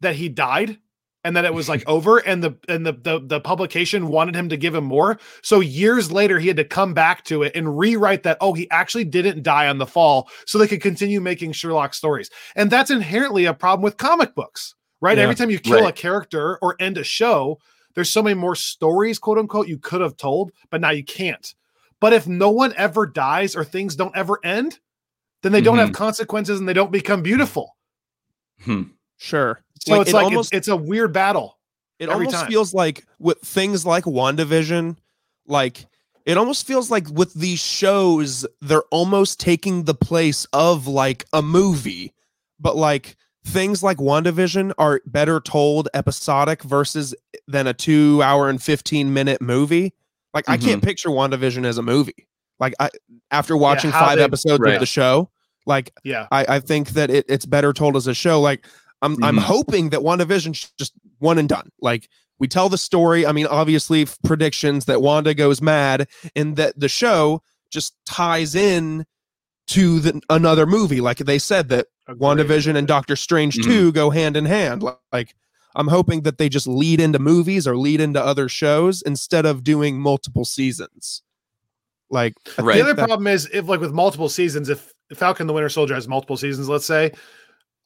that he died and that it was like over and the and the, the the publication wanted him to give him more so years later he had to come back to it and rewrite that oh he actually didn't die on the fall so they could continue making sherlock stories and that's inherently a problem with comic books right yeah, every time you kill right. a character or end a show there's so many more stories quote unquote you could have told but now you can't but if no one ever dies or things don't ever end, then they don't mm-hmm. have consequences and they don't become beautiful. Hmm. Sure. So like, it's it like almost, it's, it's, a weird battle. It almost time. feels like with things like WandaVision, like it almost feels like with these shows, they're almost taking the place of like a movie, but like things like WandaVision are better told episodic versus than a two hour and 15 minute movie. Like mm-hmm. I can't mm-hmm. picture WandaVision as a movie. Like I after watching yeah, five they, episodes right. of the show, like yeah, I, I think that it, it's better told as a show. Like I'm mm-hmm. I'm hoping that WandaVision just one and done. Like we tell the story. I mean, obviously predictions that Wanda goes mad and that the show just ties in to the, another movie. Like they said that Agreed. WandaVision and Doctor Strange mm-hmm. 2 go hand in hand. Like I'm hoping that they just lead into movies or lead into other shows instead of doing multiple seasons. Like right. the other that- problem is if like with multiple seasons, if Falcon the Winter Soldier has multiple seasons, let's say,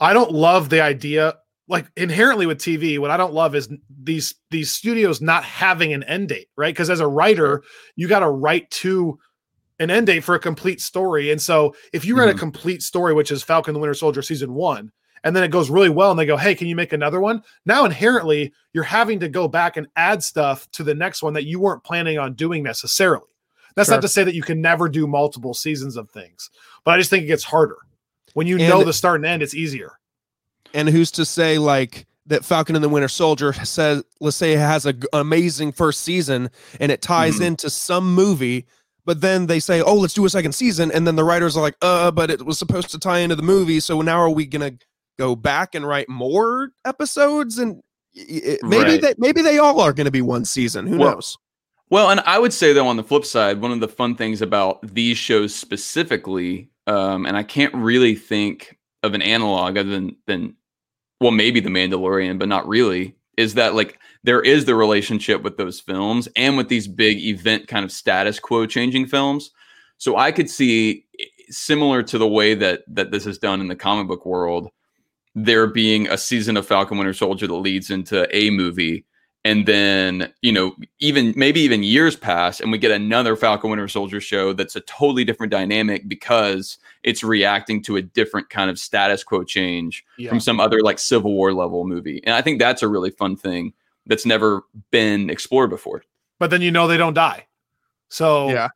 I don't love the idea. Like inherently with TV, what I don't love is these these studios not having an end date, right? Because as a writer, you got to write to an end date for a complete story. And so if you write mm-hmm. a complete story, which is Falcon the Winter Soldier season one, and then it goes really well and they go hey can you make another one now inherently you're having to go back and add stuff to the next one that you weren't planning on doing necessarily that's sure. not to say that you can never do multiple seasons of things but i just think it gets harder when you and, know the start and end it's easier and who's to say like that Falcon and the Winter Soldier says, let's say it has an amazing first season and it ties mm-hmm. into some movie, but then they say, oh, let's do a second season. And then the writers are like, uh, but it was supposed to tie into the movie. So now are we going to go back and write more episodes and it, maybe right. that maybe they all are going to be one season who well, knows well and i would say though on the flip side one of the fun things about these shows specifically um, and i can't really think of an analog other than than well maybe the mandalorian but not really is that like there is the relationship with those films and with these big event kind of status quo changing films. So i could see similar to the way that that this is done in the comic book world there being a season of Falcon Winter Soldier that leads into a movie and then you know even maybe even years pass and we get another falcon winter soldier show that's a totally different dynamic because it's reacting to a different kind of status quo change yeah. from some other like civil war level movie and i think that's a really fun thing that's never been explored before but then you know they don't die so yeah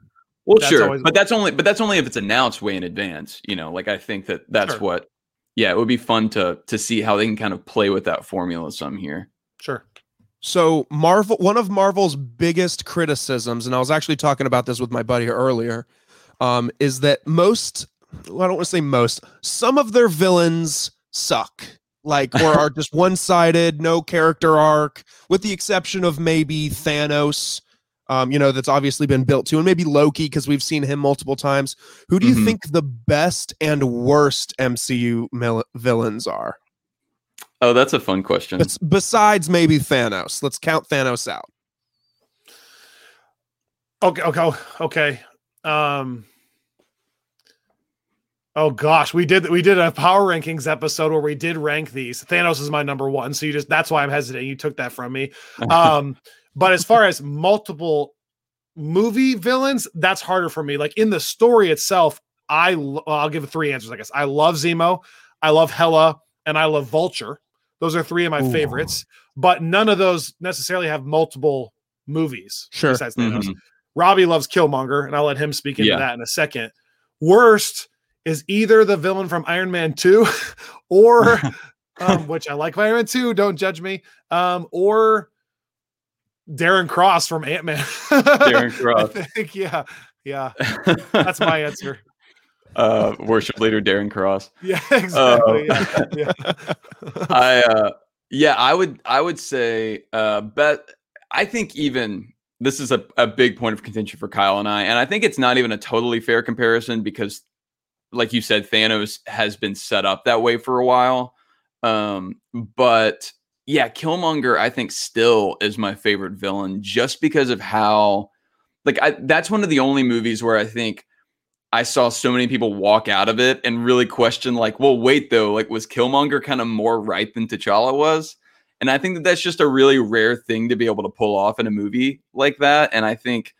well sure but that's only but that's only if it's announced way in advance you know like i think that that's sure. what yeah, it would be fun to to see how they can kind of play with that formula some here. So Marvel, one of Marvel's biggest criticisms, and I was actually talking about this with my buddy earlier, um, is that most, well, I don't want to say most, some of their villains suck, like or are just *laughs* one sided, no character arc, with the exception of maybe Thanos um, you know, that's obviously been built to, and maybe Loki because we've seen him multiple times. Who do you mm-hmm. think the best and worst MCU mil- villains are? Oh, that's a fun question. It's besides maybe Thanos, let's count Thanos out. Okay, okay, okay. Um, oh gosh, we did we did a power rankings episode where we did rank these. Thanos is my number one, so you just that's why I'm hesitating. You took that from me. *laughs* Um. But as far as multiple movie villains, that's harder for me. Like in the story itself, I I'll give three answers. I guess I love Zemo, I love Hela, and I love Vulture. Those are three of my Ooh. favorites. But none of those necessarily have multiple movies. Sure. Besides Thanos. Mm-hmm. Robby loves Killmonger, and I'll let him speak into Yeah. that in a second. Worst is either the villain from Iron Man 2 *laughs* or *laughs* um, which I like Iron Man 2, don't judge me. Um, or Darren Cross from Ant-Man. *laughs* Darren Cross. I think, yeah. Yeah. That's my answer. Uh, worship leader Darren Cross. *laughs* Yeah, exactly. Uh, yeah, yeah. *laughs* I uh yeah, I would I would say uh bet I think even this is a, a big point of contention for Kyle and I, and I think it's not even a totally fair comparison because like you said, Thanos has been set up that way for a while. Um, but yeah, Killmonger, I think still is my favorite villain just because of how like I that's one of the only movies where I think I saw so many people walk out of it and really question, like, well, wait, though, like, was Killmonger kind of more right than T'Challa was? And I think that that's just a really rare thing to be able to pull off in a movie like that. And I think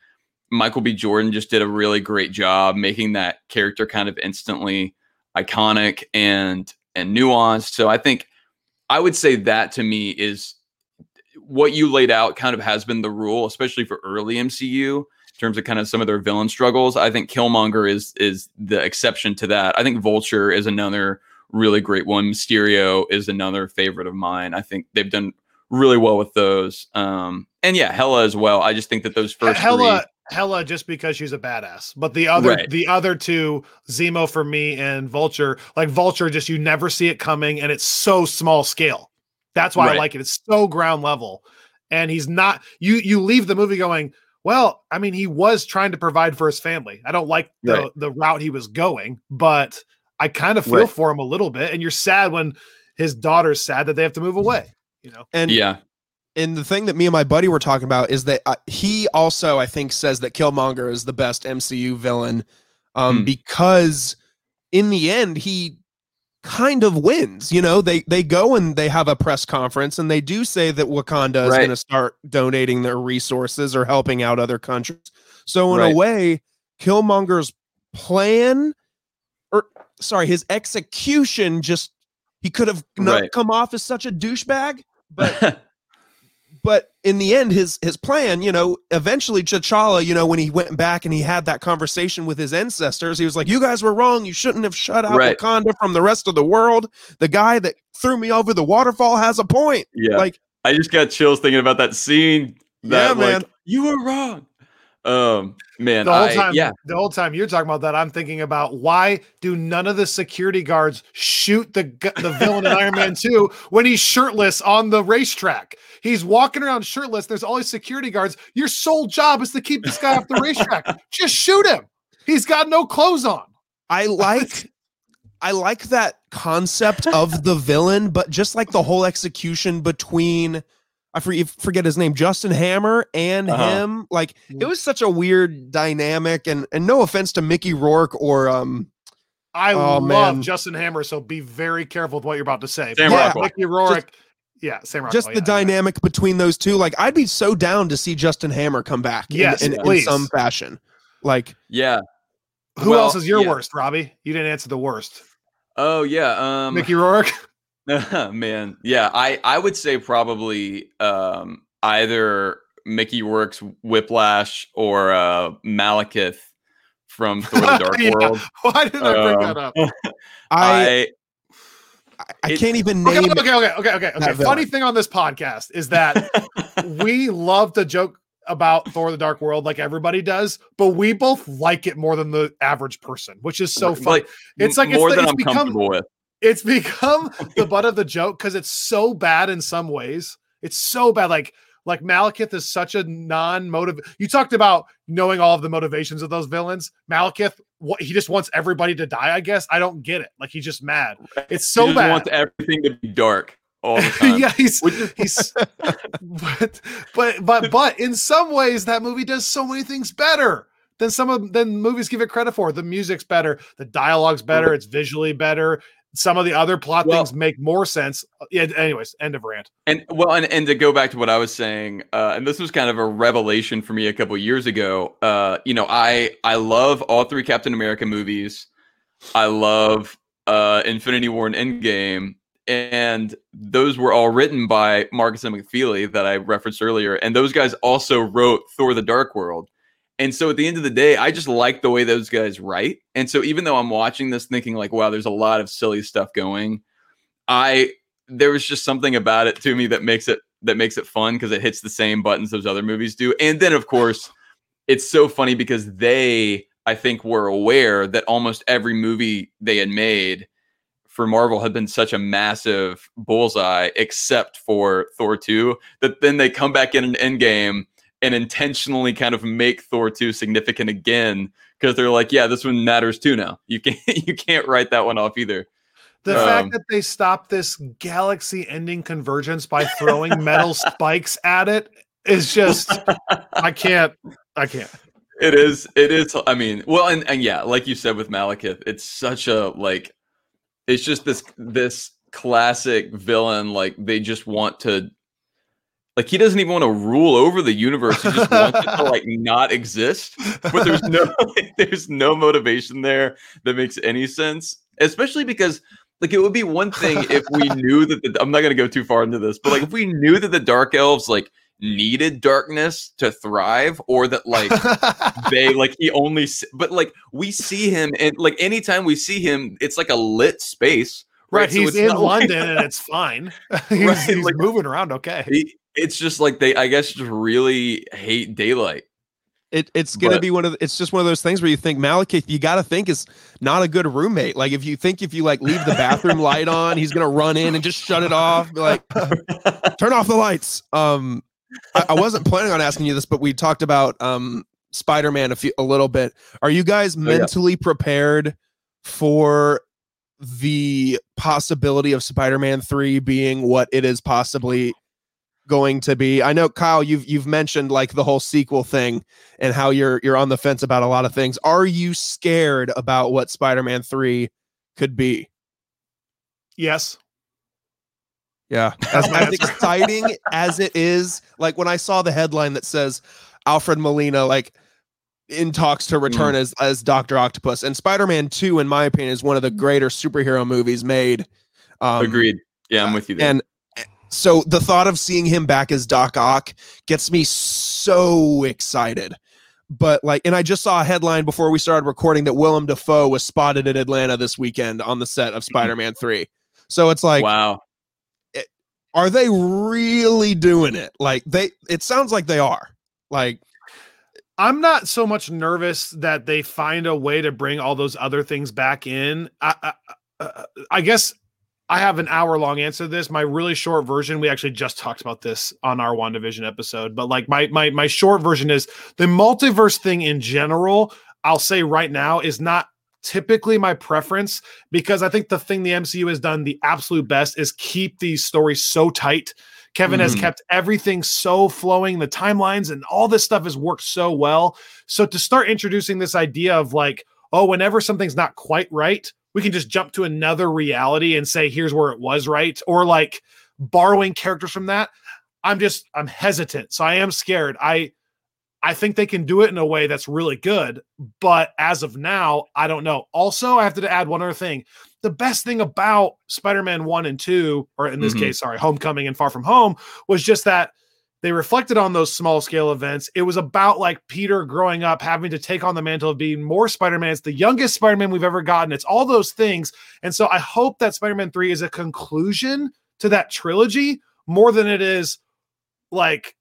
Michael B. Jordan just did a really great job making that character kind of instantly iconic and and nuanced. So I think I would say that to me is what you laid out kind of has been the rule, especially for early MCU in terms of kind of some of their villain struggles. I think Killmonger is is the exception to that. I think Vulture is another really great one. Mysterio is another favorite of mine. I think they've done really well with those. Um, and yeah, Hela as well. I just think that those first Hela, three, Hela, just because she's a badass. But the other, Right. the other two, Zemo for me and Vulture, like Vulture, just you never see it coming, and it's so small scale. That's why I like it. It's so ground level, and he's not. You you leave the movie going. Well, I mean, he was trying to provide for his family. I don't like the Right. the route he was going, but I kind of feel Right. for him a little bit. And you're sad when his daughter's sad that they have to move away. You know, And yeah, and the thing that me and my buddy were talking about is that uh, he also I think says that Killmonger is the best MCU villain um Hmm. because in the end he kind of wins you know they they go and they have a press conference and they do say that Wakanda is Right. going to start donating their resources or helping out other countries so in Right. a way Killmonger's plan or sorry his execution just he could have not Right. come off as such a douchebag but *laughs* but in the end his his plan you know eventually T'Challa you know when he went back and he had that conversation with his ancestors he was like you guys were wrong you shouldn't have shut out Right. Wakanda from the rest of the world the guy that threw me over the waterfall has a point yeah. like I just got chills thinking about that scene. That, Yeah, man. like, you were wrong. Um, man, the whole I- time, yeah, the whole time you're talking about that, I'm thinking about why do none of the security guards shoot the the villain in *laughs* Iron Man 2 when he's shirtless on the racetrack? He's walking around shirtless. There's all these security guards. Your sole job is to keep this guy off the racetrack. *laughs* Just shoot him. He's got no clothes on. I like I like that concept of the villain, but just like the whole execution between I forget, forget his name, Justin Hammer and Uh-huh. him. Like it was such a weird dynamic, and and no offense to Mickey Rourke or um I Oh, love man. Justin Hammer, so be very careful with what you're about to say. Sam But Rockwell. Mickey Rourke. yeah, Sam Rockwell. just the yeah, yeah. dynamic between those two. Like I'd be so down to see Justin Hammer come back in- Yes, in, in please. some fashion. Like yeah. Who Well, else is your yeah. worst, Robby? You didn't answer the worst. Oh yeah. Um, Mickey Rourke. *laughs* *laughs* man, yeah. I I would say probably um either Mickey Rourke's Whiplash or uh Malekith from Thor: The *laughs* Dark Yeah. World. Why did I bring Um, that up? *laughs* I I I, it- can't even Okay, name okay, okay, okay, okay, okay. that Funny villain. thing on this podcast is that we love to joke about Thor: The Dark World like everybody does, but we both like it more than the average person, which is so fun. Like, It's like it's more the- than it's I'm become- comfortable with. It's become *laughs* the butt of the joke because it's so bad in some ways. It's so bad. Like like Malekith is such a non-motive. You talked about knowing all of the motivations of those villains. Malekith, what he just wants everybody to die. I guess I don't get it. Like he's just mad. It's so he bad. wants everything to be dark all the *laughs* time. yeah, he's he's *laughs* but but but but in some ways that movie does so many things better than some of than movies give it credit for. The music's better, the dialogue's better, it's visually better. Some of the other plot Well- things make more sense. Yeah, anyways, end of rant. And well, and, and to go back to what I was saying, uh, and this was kind of a revelation for me a couple years ago. Uh, you know, I I love all three Captain America movies. I love uh, Infinity War and Endgame, and those were all written by Markus and McFeely that I referenced earlier. And those guys also wrote Thor: The Dark World. And so at the end of the day, I just like the way those guys write. And so even though I'm watching this thinking like, wow, there's a lot of silly stuff going, I there was just something about it to me that makes it that makes it fun because it hits the same buttons those other movies do. And then of course, it's so funny because they I think were aware that almost every movie they had made for Marvel had been such a massive bullseye, except for Thor 2, that then they come back in an Endgame and intentionally kind of make Thor 2 significant again because they're like, yeah, this one matters too now. You can't *laughs* you can't write that one off either. The um, fact that they stopped this galaxy ending convergence by throwing metal *laughs* spikes at it is just I can't I can't. It is it is I mean, well and, and yeah, like you said with Malekith, it's such a like it's just this this classic villain like they just want to like he doesn't even want to rule over the universe. He just wants it to *laughs* like not exist. But there's no like, *laughs* there's no motivation there that makes any sense. Especially because like it would be one thing if we *laughs* knew that the, I'm not gonna go too far into this, but like if we knew that the dark elves like needed darkness to thrive or that like they like he only but like we see him and like anytime we see him it's like a lit space right, right he's so in london like, and it's fine he's, right, he's like, moving around okay he, it's just like they i guess just really hate daylight it, it's gonna but, be one of the, it's just one of those things where you think Malekith you got to think is not a good roommate. Like if you think if you like leave the bathroom *laughs* light on, he's gonna run in and just shut it off. like *laughs* turn off the lights. Um, I, I, wasn't planning on asking you this, but we talked about um Spider-Man a few a little bit. Are you guys mentally oh, yeah. prepared for the possibility of Spider-Man 3 being what it is possibly going to be. I know Kyle, you've you've mentioned like the whole sequel thing and how you're you're on the fence about a lot of things. Are you scared about what Spider-Man 3 could be? Yes. Yeah. *laughs* As, as exciting as it is, like when I saw the headline that says Alfred Molina like in talks to return mm. as as Doctor Octopus and Spider-Man 2 in my opinion is one of the greater superhero movies made. Um, Agreed. Yeah, I'm with you there. And so the thought of seeing him back as Doc Ock gets me so excited. But like, and I just saw a headline before we started recording that Willem Dafoe was spotted in Atlanta this weekend on the set of *laughs* mm-hmm. Spider-Man Three. So it's like, wow, it, are they really doing it? Like they, it sounds like they are. Like, I'm not so much nervous that they find a way to bring all those other things back in. I, I, uh, I guess I have an hour long answer to this. My really short version, we actually just talked about this on our WandaVision episode, but like my my my short version is the multiverse thing in general, I'll say right now is not typically my preference because I think the thing the MCU has done the absolute best is keep these stories so tight. Kevin mm-hmm. has kept everything so flowing, the timelines and all this stuff has worked so well. So to start introducing this idea of like, oh, whenever something's not quite right, we can just jump to another reality and say here's where it was right or like borrowing characters from that i'm just i'm hesitant. So i am scared. I i think they can do it in a way that's really good but as of now i don't know. Also i have to add one other thing. The best thing about spider-man 1 and 2 or in this mm-hmm. case sorry homecoming and far from home was just that they reflected on those small scale events. It was about like Peter growing up, having to take on the mantle of being more Spider Man. It's the youngest Spider Man we've ever gotten. It's all those things. And so I hope that Spider Man 3 is a conclusion to that trilogy more than it is like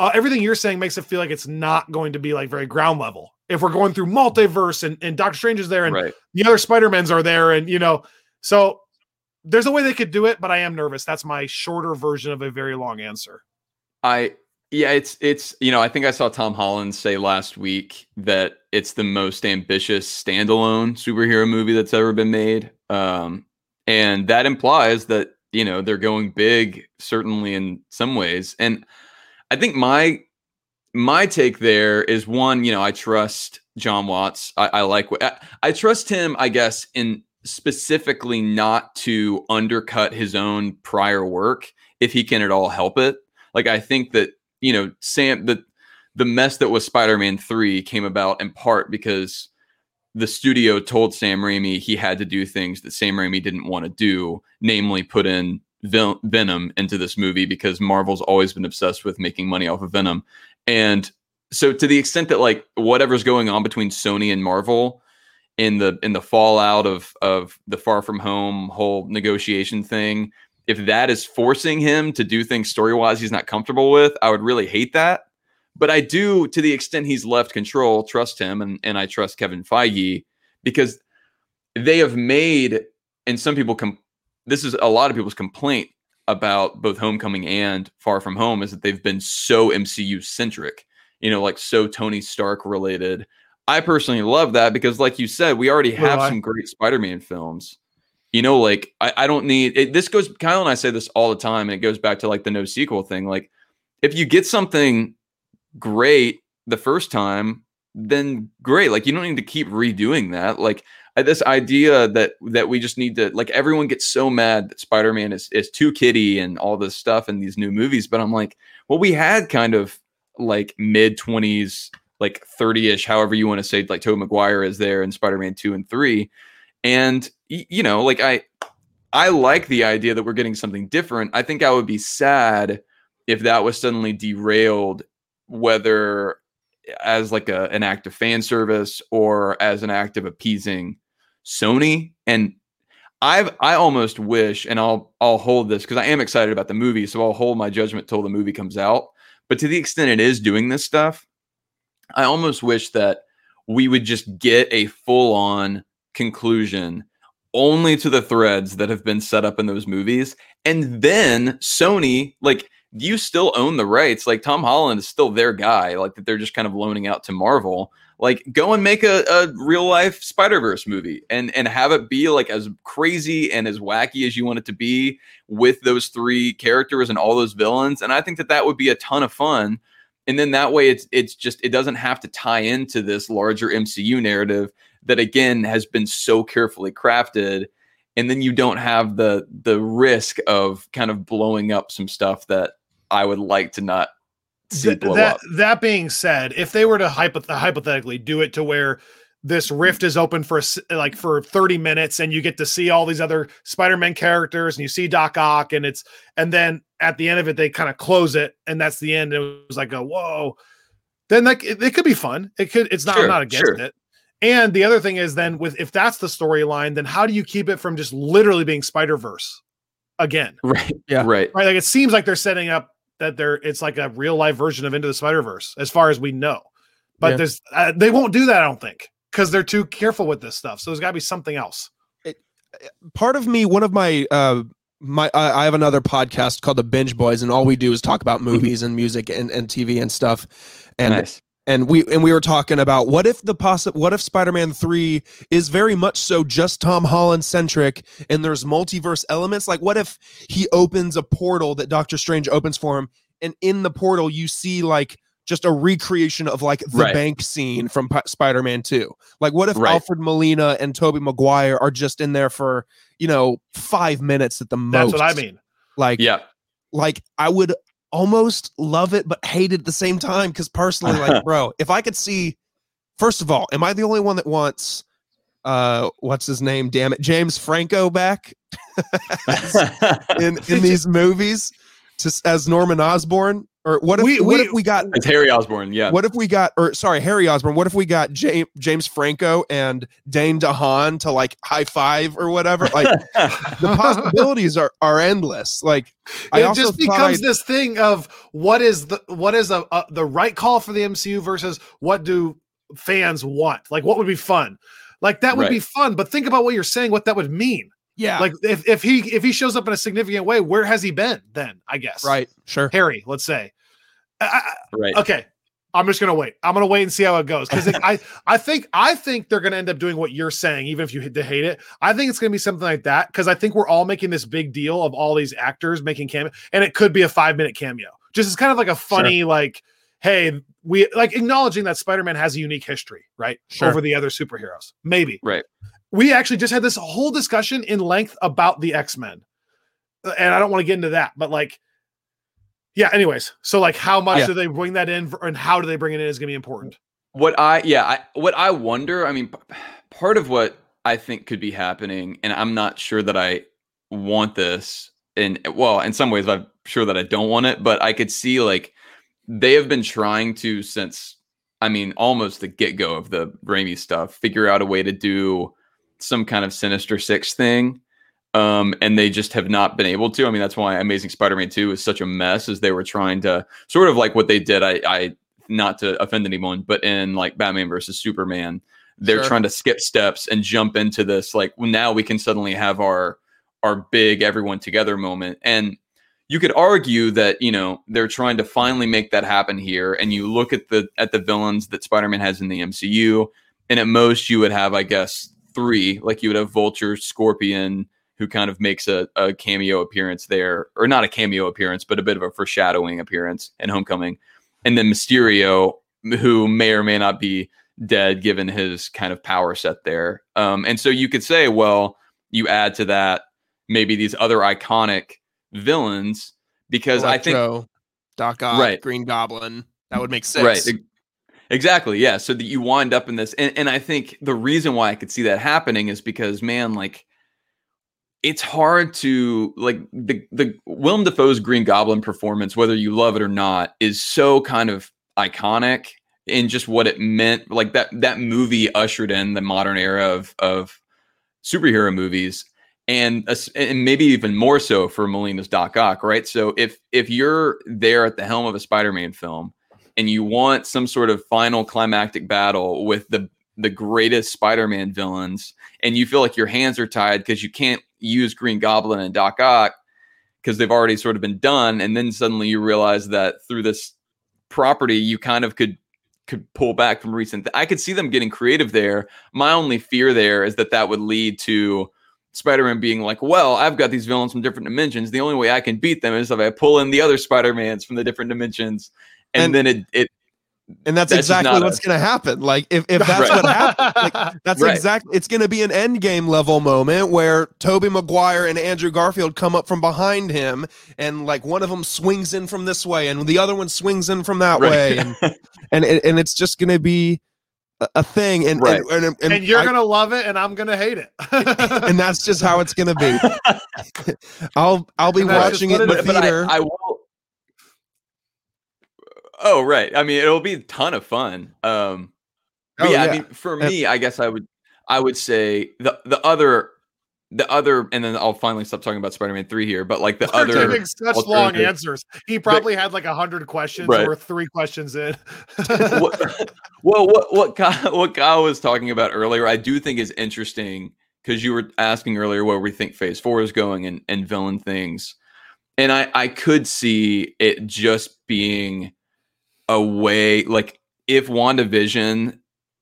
uh, everything you're saying makes it feel like it's not going to be like very ground level. If we're going through multiverse and, and Doctor Strange is there and right. the other Spider-Mans are there, and you know, so there's a way they could do it, but I am nervous. That's my shorter version of a very long answer. I yeah, it's it's you know I think I saw Tom Holland say last week that it's the most ambitious standalone superhero movie that's ever been made, um, and that implies that you know they're going big certainly in some ways, and I think my my take there is one you know I trust Jon Watts, I, I like I, I trust him I guess in specifically not to undercut his own prior work if he can at all help it like I think that you know Sam the the mess that was Spider-Man 3 came about in part because the studio told Sam Raimi he had to do things that Sam Raimi didn't want to do, namely put in Ven- Venom into this movie because Marvel's always been obsessed with making money off of Venom. And so to the extent that like whatever's going on between Sony and Marvel in the in the fallout of of the Far From Home whole negotiation thing, if that is forcing him to do things story wise he's not comfortable with, I would really hate that. But I do, to the extent he's left control, trust him, and and I trust Kevin Feige because they have made, and some people come. This is a lot of people's complaint about both Homecoming and Far From Home is that they've been so MCU centric, you know, like so Tony Stark related. I personally love that because, like you said, we already have some great Spider Man films. You know, like I, I don't need it, this. Goes Kyle and I say this all the time, and it goes back to like the no sequel thing. Like, if you get something great the first time, then great. Like, you don't need to keep redoing that. Like, this idea that that we just need to like everyone gets so mad that Spider-Man is is too kitty and all this stuff in these new movies, but I'm like, well, we had kind of like mid 20s, like 30ish, however you want to say, like Tobey Maguire is there in Spider-Man 2 and 3. And you know, like I I like the idea that we're getting something different. I think I would be sad if that was suddenly derailed, whether as like a, an act of fan service or as an act of appeasing Sony and I've I almost wish and I'll I'll hold this because I am excited about the movie, so I'll hold my judgment till the movie comes out. But to the extent it is doing this stuff, I almost wish that we would just get a full on conclusion only to the threads that have been set up in those movies. And then Sony, like, you still own the rights? Like Tom Holland is still their guy, like that they're just kind of loaning out to Marvel like go and make a, a real life spider-verse movie and and have it be like as crazy and as wacky as you want it to be with those three characters and all those villains and i think that that would be a ton of fun and then that way it's it's just it doesn't have to tie into this larger mcu narrative that again has been so carefully crafted and then you don't have the the risk of kind of blowing up some stuff that i would like to not Th- that up. that being said, if they were to hypoth- hypothetically do it to where this rift is open for like for 30 minutes and you get to see all these other Spider-Man characters and you see Doc Ock and it's and then at the end of it they kind of close it and that's the end. It was like a whoa. Then like it, it could be fun. It could it's not sure, I'm not against sure. it. And the other thing is then with if that's the storyline, then how do you keep it from just literally being Spider-Verse again? *laughs* Right. Yeah. Right. Right. Like it seems like they're setting up that they're it's like a real life version of Into the Spider Verse, as far as we know. But yeah. there's uh, they won't do that, I don't think, because they're too careful with this stuff. So there's got to be something else. It, part of me, one of my uh, my I have another podcast called the Binge Boys, and all we do is talk about *laughs* movies and music and, and TV and stuff. And nice. And we and we were talking about what if the possi- what if Spider-Man 3 is very much so just Tom Holland centric and there's multiverse elements like what if he opens a portal that Doctor Strange opens for him and in the portal you see like just a recreation of like the right. bank scene from P- Spider-Man 2. Like what if right. Alfred Molina and Tobey Maguire are just in there for, you know, 5 minutes at the most. That's what I mean. Like Yeah. Like I would almost love it but hate it at the same time cuz personally like *laughs* bro, if I could see first of all, am I the only one that wants uh what's his name? Damn it, James Franco back *laughs* in in *laughs* these movies to, as Norman Osborn? Or what if we, what we, if we got it's Harry Osborn? Yeah. What if we got or sorry, Harry Osborn? What if we got James James Franco and Dane DeHaan to like high five or whatever? Like *laughs* the possibilities are are endless. Like I it just becomes this thing of what is the what is a, a the right call for the MCU versus what do fans want? Like what would be fun? Like that would right. be fun, but think about what you're saying, what that would mean. Yeah. Like if, if he if he shows up in a significant way, where has he been then? I guess. Right. Sure. Harry, let's say. I, right. Okay. I'm just gonna wait. I'm gonna wait and see how it goes because I I think I think they're gonna end up doing what you're saying, even if you hate to hate it. I think it's gonna be something like that because I think we're all making this big deal of all these actors making cameo, and it could be a five minute cameo. Just as kind of like a funny sure. like, hey, we like acknowledging that Spider-Man has a unique history, right, sure. over the other superheroes. Maybe, right we actually just had this whole discussion in length about the X-Men. Uh, and I don't want to get into that, but like, yeah, anyways. So like how much yeah. do they bring that in for, and how do they bring it in is gonna be important. What I yeah, I what I wonder, I mean, part of what I think could be happening, and I'm not sure that I want this and well, in some ways I'm sure that I don't want it, but I could see like they have been trying to since I mean, almost the get go of the Raimi stuff, figure out a way to do some kind of Sinister Six thing. Um, and they just have not been able to. I mean, that's why Amazing Spider-Man 2 is such a mess, as they were trying to sort of like what they did. I, I not to offend anyone, but in like Batman versus Superman, they're Sure. trying to skip steps and jump into this. Like now we can suddenly have our our big everyone together moment. And you could argue that you know they're trying to finally make that happen here. And you look at the at the villains that Spider-Man has in the MCU, and at most you would have, I guess, three. Like you would have Vulture, Scorpion, who kind of makes a, a cameo appearance there, or not a cameo appearance, but a bit of a foreshadowing appearance in Homecoming, and then Mysterio, who may or may not be dead given his kind of power set there. Um, and so you could say, well, you add to that maybe these other iconic villains because I think Doc Ock, Right. Green Goblin. That would make sense. Right. Ex- Exactly. Yeah. So that you wind up in this. And, and I think the reason why I could see that happening is because, man, like, it's hard to like the the Willem Dafoe's Green Goblin performance, whether you love it or not, is so kind of iconic in just what it meant. Like that that movie ushered in the modern era of of superhero movies, and and maybe even more so for Molina's Doc Ock, right? So if if you're there at the helm of a Spider-Man film and you want some sort of final climactic battle with the the greatest Spider-Man villains, and you feel like your hands are tied because you can't use Green Goblin and Doc Ock because they've already sort of been done, and then suddenly you realize that through this property you kind of could could pull back from recent. I could see them getting creative there. My only fear there is that that would lead to Spider-Man being like, "Well, I've got these villains from different dimensions. The only way I can beat them is if I pull in the other Spider-Mans from the different dimensions." And, And- then it it And that's, That's exactly what's a- going to happen. Like if, if *laughs* that's Right. what happens, like, *laughs* that's Right. exactly it's going to be an Endgame level moment where Tobey Maguire and Andrew Garfield come up from behind him and like one of them swings in from this way and the other one swings in from that Right. way and *laughs* and it- and it's just going to be a, a thing and Right. and, and, and and you're I- gonna love it, and I'm gonna hate it. and that's just how it's going to be. I'll I'll be And that's just watching what it in it the but, but theater. I, I will. Oh right. I mean, it'll be a ton of fun. Um, Oh, yeah, yeah. I mean, for me, I guess I would, I would say the the other, the other, and then I'll finally stop talking about Spider-Man three here. But like the We're other, giving such long answers. He probably had like a hundred questions. Right. We're three questions in. what, *laughs* well, what what Kyle, *laughs* what Kyle was talking about earlier, I do think is interesting because you were asking earlier where we think Phase Four is going and and villain things, and I I could see it just being a way like if WandaVision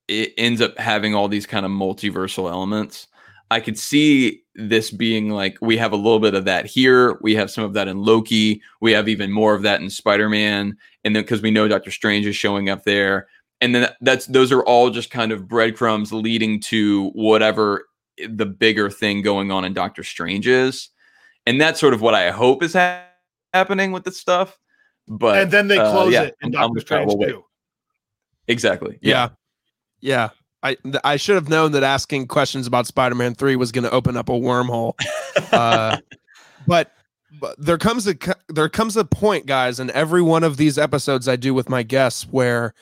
it ends up having all these kind of multiversal elements. I could see this being like we have a little bit of that here. We have some of that in Loki. We have even more of that in Spider Man and then because we know Doctor Strange is showing up there, and then that's those are all just kind of breadcrumbs leading to whatever the bigger thing going on in Doctor Strange is, and that's sort of what I hope is ha- happening with this stuff. But and then they uh, close yeah, it in I'm- I'm Doctor with Kyle. Strange We'll wait. too. exactly, yeah. Yeah. I I should have known that asking questions about Spider-Man 3 was going to open up a wormhole. *laughs* Uh, but but there comes a there comes a point guys in every one of these episodes I do with my guests where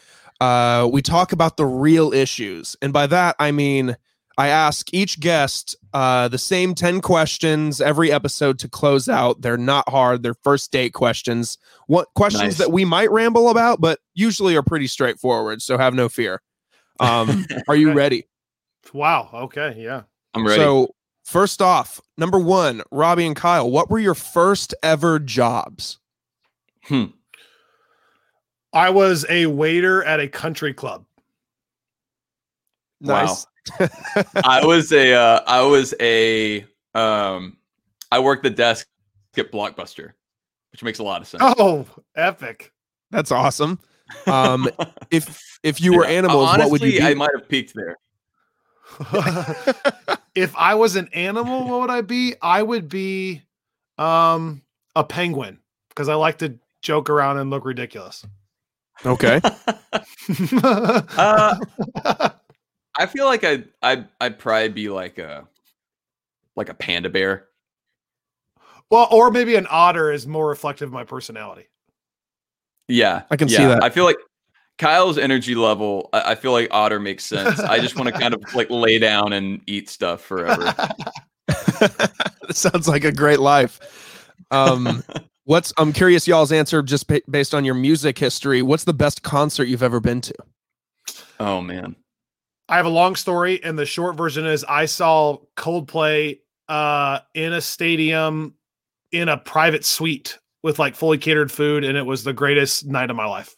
uh, we talk about the real issues. And by that I mean I ask each guest uh, the same 10 questions every episode to close out. They're not hard. They're first date questions. What questions Nice. that we might ramble about, but usually are pretty straightforward. So have no fear. Um, *laughs* are you ready? Wow. Okay. Yeah. I'm ready. So, first off, number one, Robby and Kyle, what were your first ever jobs? Hmm. I was a waiter at a country club. Nice. I was a uh, I was a um I worked the desk at Blockbuster, which makes a lot of sense. Oh, epic. That's awesome. Um, *laughs* if if you were Yeah. animals, Honestly, what would you be? I might have peaked there. *laughs* if I was an animal, what would I be? I would be um a penguin because I like to joke around and look ridiculous. okay. *laughs* Uh, I feel like I I I'd probably be like a like a panda bear. well, or maybe an otter is more reflective of my personality. Yeah, I can see that. I feel like Kyle's energy level, I, I feel like otter makes sense. I just want to kind of like lay down and eat stuff forever. *laughs* *laughs* sounds like a great life. Um, *laughs* what's I'm curious y'all's answer just ba- based on your music history. What's the best concert you've ever been to? Oh man. I have a long story, and the short version is I saw Coldplay uh, in a stadium in a private suite with like fully catered food, and it was the greatest night of my life.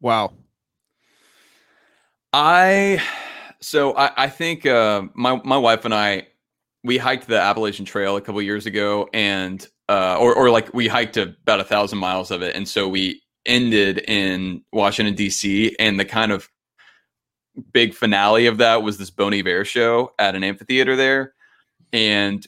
Wow. I so I, I think uh, my my wife and I we hiked the Appalachian Trail a couple years ago, and uh, or or like we hiked about a thousand miles of it, and so we ended in Washington D.C. and the kind of big finale of that was this Bon Iver show at an amphitheater there, and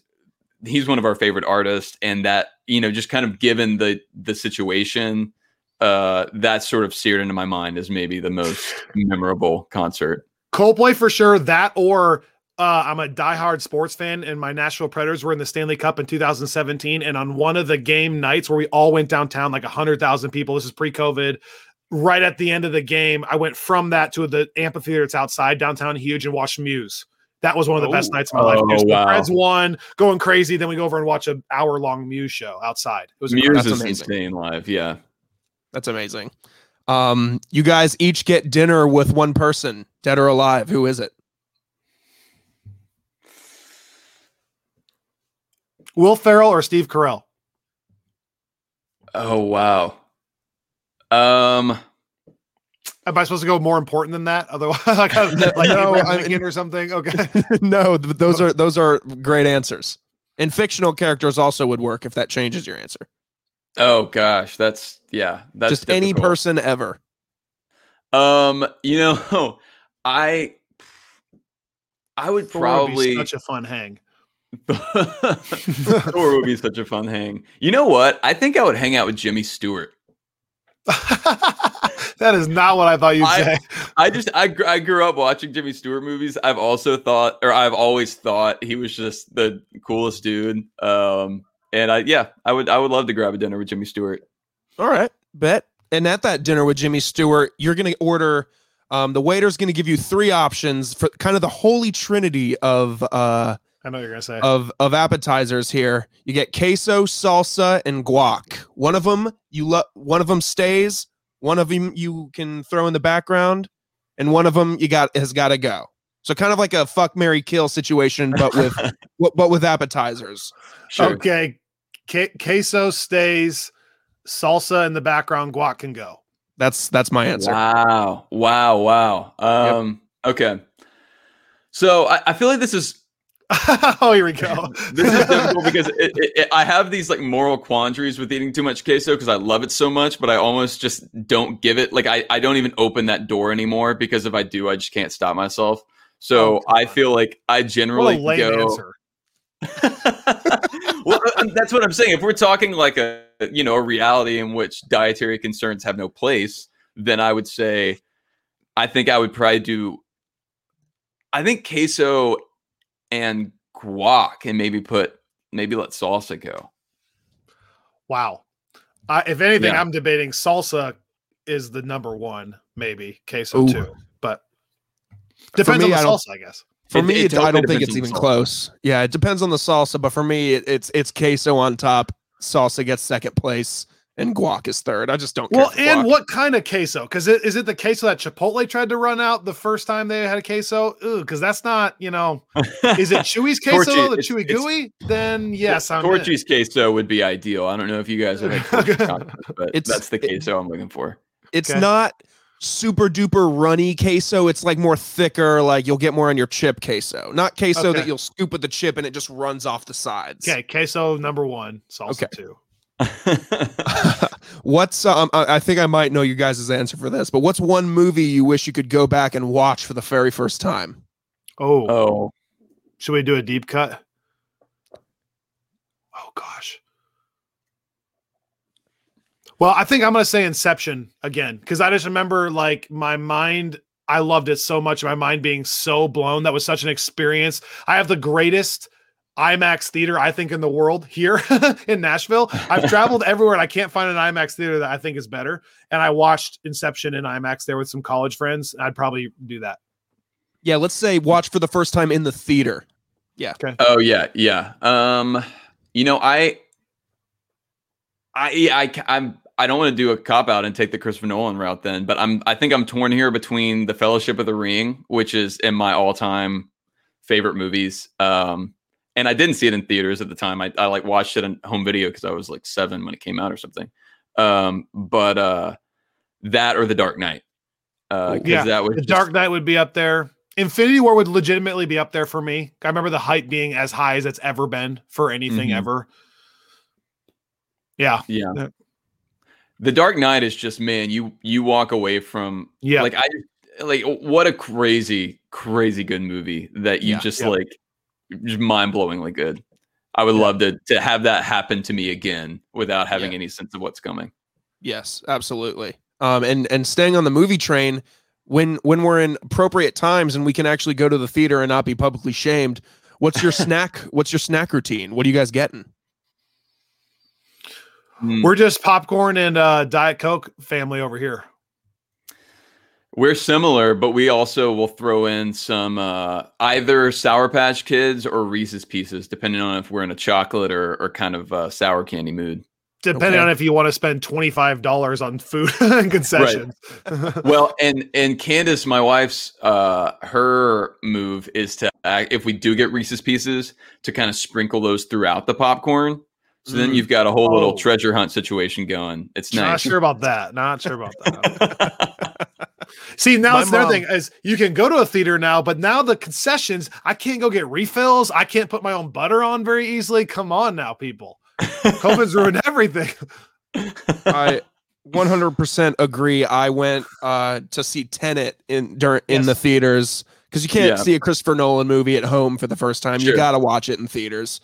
he's one of our favorite artists, and that you know just kind of given the the situation uh, that sort of seared into my mind as maybe the most *laughs* memorable concert. Coldplay for sure. That or uh, I'm a diehard sports fan, and my Nashville Predators were in the Stanley Cup in 2017. And on one of the game nights where we all went downtown, like 100,000 people, this is pre COVID, right at the end of the game, I went from that to the amphitheater that's outside downtown, huge, and watched Muse. That was one of the best Oh. nights of my life. Oh, wow. The Preds won, going crazy. Then we go over and watch an hour long Muse show outside. It was Muse. That's is amazing. insane live. Yeah. That's amazing. Um, you guys each get dinner with one person, dead or alive. Who is it? Will Ferrell or Steve Carell. Oh wow. Um. Am I supposed to go more important than that? Otherwise, *laughs* like, like *laughs* No, Abraham I- Lincoln or something. Okay. *laughs* no, th- those are those are great answers. And fictional characters also would work if that changes your answer. Oh gosh, that's yeah. That's Just any person ever. Um, you know, I I would Thor would be probably such a fun hang. Thor would be such a fun hang. You know what? I think I would hang out with Jimmy Stewart. *laughs* that is not what I thought you'd I- say. I just I I grew up watching Jimmy Stewart movies. I've also thought, or I've always thought he was just the coolest dude. Um, and I yeah, I would I would love to grab a dinner with Jimmy Stewart. All right, bet. And at that dinner with Jimmy Stewart, you're going to order. Um, the waiter's going to give you three options for kind of the holy trinity of uh, I know what you're gonna say. of of appetizers here. You get queso, salsa, and guac. One of them you love. One of them stays. One of them you can throw in the background, and one of them you got has got to go. So kind of like a fuck Mary kill situation, but with *laughs* but but with appetizers. Sure. Okay, Ke- queso stays, salsa in the background, guac can go. That's that's my answer. Wow. Wow. Wow. Um, okay. So I, I feel like this is *laughs* oh, here we go. *laughs* this is difficult because it, it, it- I have these like moral quandaries with eating too much queso because I love it so much, but I almost just don't give it. Like I, I don't even open that door anymore because if I do, I just can't stop myself. So Oh, I feel like I generally go. answer. *laughs* well, uh, that's what I'm saying. If we're talking like a you know a reality in which dietary concerns have no place, then I would say I think I would probably do. I think queso and guac, and maybe put maybe let salsa go. Wow. I if anything, Yeah. I'm debating salsa is the number one, maybe queso Ooh. too, but depends me, on I the don't- salsa, I guess. For It- me, it it, I don't think it's even salsa. close. Yeah, it depends on the salsa, but for me, it, it's it's queso on top. Salsa gets second place, and guac is third. I just don't. Care Well, for and guac. what kind of queso? Because it, is it the queso that Chipotle tried to run out the first time they had a queso? Because that's not, you know, *laughs* is it Chuy's queso, Torchy- the Chewy gooey? Then yes, I'm in. Torchy's queso would be ideal. I don't know if you guys have had *laughs* but It's- that's the it- queso I'm looking for. it's Okay. not super duper runny queso. It's like more thicker. Like you'll get more on your chip queso, not queso Okay. that you'll scoop with the chip and it just runs off the sides. Okay, queso number one, salsa Okay. two. *laughs* *laughs* what's um? I I think I might know you guys' answer for this, but what's one movie you wish you could go back and watch for the very first time? Oh, oh, should we do a deep cut? Oh gosh. Well, I think I'm gonna say Inception again because I just remember like my mind. I loved it so much. My mind being so blown. That was such an experience. I have the greatest IMAX theater I think in the world here *laughs* in Nashville. I've traveled *laughs* everywhere and I can't find an IMAX theater that I think is better. And I watched Inception in IMAX there with some college friends. I'd probably do that. Yeah, let's say watch for the first time in the theater. Yeah. Okay. Oh yeah, yeah. Um, you know, I, I, I, I'm, I don't want to do a cop out and take the Christopher Nolan route then, but I'm, I think I'm torn here between the Fellowship of the Ring, which is in my all time favorite movies. Um, and I didn't see it in theaters at the time. I, I like watched it on home video because I was like seven when it came out or something. Um, but uh, that or The Dark Knight. Uh, Yeah, that was The just- Dark Knight would be up there. Infinity War would legitimately be up there for me. I remember the hype being as high as it's ever been for anything Mhm. ever. Yeah. Yeah. Yeah. The Dark Knight is just man, you you walk away from Yeah. like I like what a crazy crazy good movie that you Yeah. just like just mind-blowingly good. I would Yeah. love to to have that happen to me again without having Yeah. any sense of what's coming. Yes, absolutely. Um, and and staying on the movie train when when we're in appropriate times and we can actually go to the theater and not be publicly shamed. What's your *laughs* snack? What's your snack routine? What are you guys getting? Mm. We're just popcorn and uh, Diet Coke family over here. We're similar, but we also will throw in some uh, either Sour Patch Kids or Reese's Pieces, depending on if we're in a chocolate or, or kind of uh, sour candy mood. Depending Okay. on if you want to spend twenty five dollars on food *laughs* and concessions. well, and and Candace, my wife's, uh, her move is to if we do get Reese's Pieces, to kind of sprinkle those throughout the popcorn. So then Mm. you've got a whole little Oh. treasure hunt situation going. It's Not nice. sure about that. Not sure about that. *laughs* See, now My it's the other thing is you can go to a theater now, but now the concessions, I can't go get refills. I can't put my own butter on very easily. Come on now, people. COVID's *laughs* ruined everything. I *laughs* 100% agree. I went uh, to see Tenet in during in the theaters because you can't Yeah. see a Christopher Nolan movie at home for the first time. You got to watch it in theaters.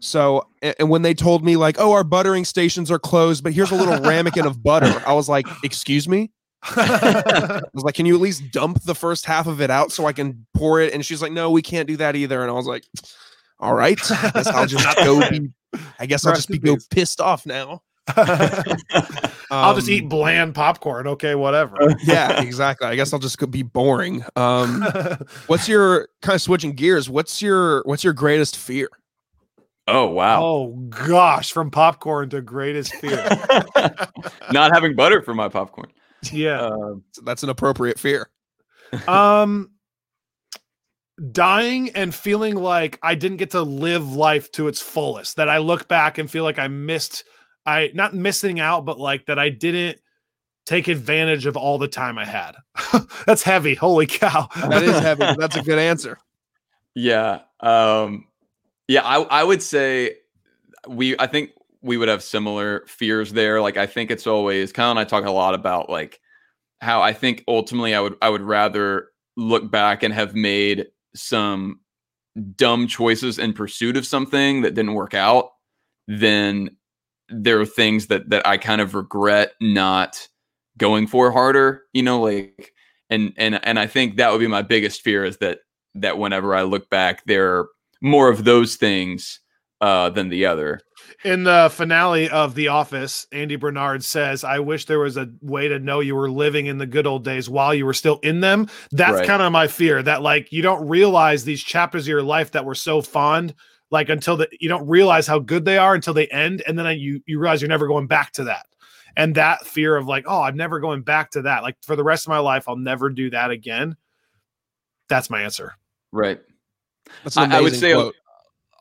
So, and when they told me like, "Oh, our buttering stations are closed, but here's a little ramekin of butter," I was like, "Excuse me." I was like, "Can you at least dump the first half of it out so I can pour it?" And she's like, "No, we can't do that either." And I was like, "All right, I guess I'll just go be. I guess I'll just be go pissed off now." *laughs* I'll just Um, eat bland popcorn. Okay, whatever. yeah, exactly. I guess I'll just be boring. Um, *laughs* what's your kind of switching gears? What's your what's your greatest fear? oh wow! oh gosh, from popcorn to greatest fear. *laughs* Not having butter for my popcorn. Yeah. *laughs* Uh, That's an appropriate fear. *laughs* um dying and feeling like I didn't get to live life to its fullest. That I look back and feel like I missed I not missing out, but like that I didn't take advantage of all the time I had. *laughs* That's heavy. Holy cow. That is heavy. That's a good answer. Yeah. Um yeah, I I would say we I think we would have similar fears there. Like I think it's always Kyle and I talk a lot about like how I think ultimately I would I would rather look back and have made some dumb choices in pursuit of something that didn't work out than there are things that that I kind of regret not going for harder, you know, like and and and I think that would be my biggest fear is that that whenever I look back, there are more of those things uh, than the other. In the finale of The Office, Andy Bernard says, I wish there was a way to know you were living in the good old days while you were still in them. That's Right. kind of my fear that, like, you don't realize these chapters of your life that were so fond, like, until the, you don't realize how good they are until they end. And then you, you realize you're never going back to that. And that fear of, like, oh, I'm never going back to that. Like, for the rest of my life, I'll never do that again. That's my answer. Right. That's an I, I would amazing say quote.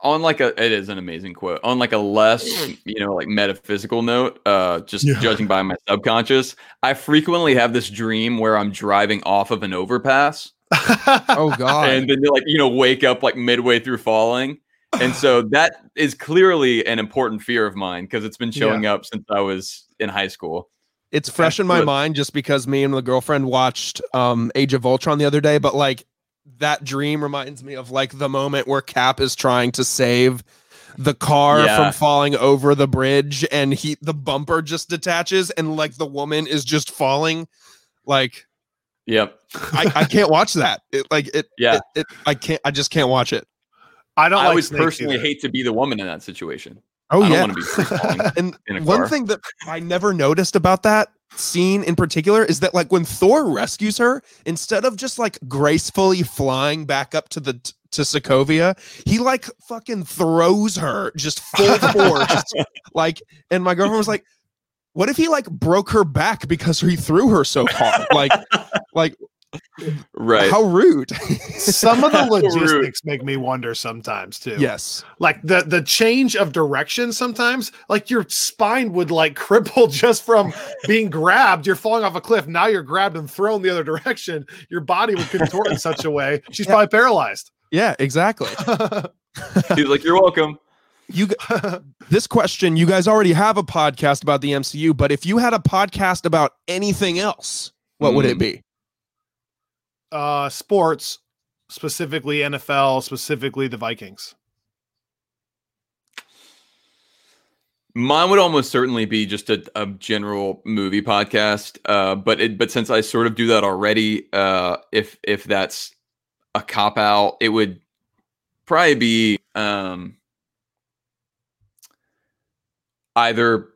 On like a it is an amazing quote. On like a less, you know, like metaphysical note, uh just Yeah. judging by my subconscious, I frequently have this dream where I'm driving off of an overpass *laughs* Oh God. and then like you know wake up like midway through falling. And so *laughs* that is clearly an important fear of mine because it's been showing up since I was in high school. it's fresh in my mind just because me and the girlfriend watched um Age of Ultron the other day, but like that dream reminds me of like the moment where Cap is trying to save the car Yeah. from falling over the bridge and he the bumper just detaches and like the woman is just falling like Yep. I, I *laughs* can't watch that. It like it Yeah. it, it I can't I just can't watch it. I don't. I like would snakes personally either. hate to be the woman in that situation. Oh I don't yeah. want to be free falling *laughs* And one car. thing that I never noticed about that scene in particular is that like when Thor rescues her, instead of just like gracefully flying back up to the to Sokovia, he like fucking throws her just full force. *laughs* like, and my girlfriend was like, "What if he like broke her back because he threw her so hard? Like, like right. how rude." *laughs* Some of the logistics make me wonder sometimes too. yes. like the the change of direction sometimes like your spine would like *laughs* cripple just from being grabbed you're falling off a cliff now you're grabbed and thrown the other direction your body would contort in such a way she's Yeah. probably paralyzed Yeah. Exactly. *laughs* He's like, "You're welcome." You this question, you guys already have a podcast about the MCU, but if you had a podcast about anything else, what would it Mm. be? Uh sports specifically nfl specifically the vikings Mine would almost certainly be just a, a general movie podcast. Uh, but it, but since I sort of do that already, uh, if if that's a cop out, it would probably be um, either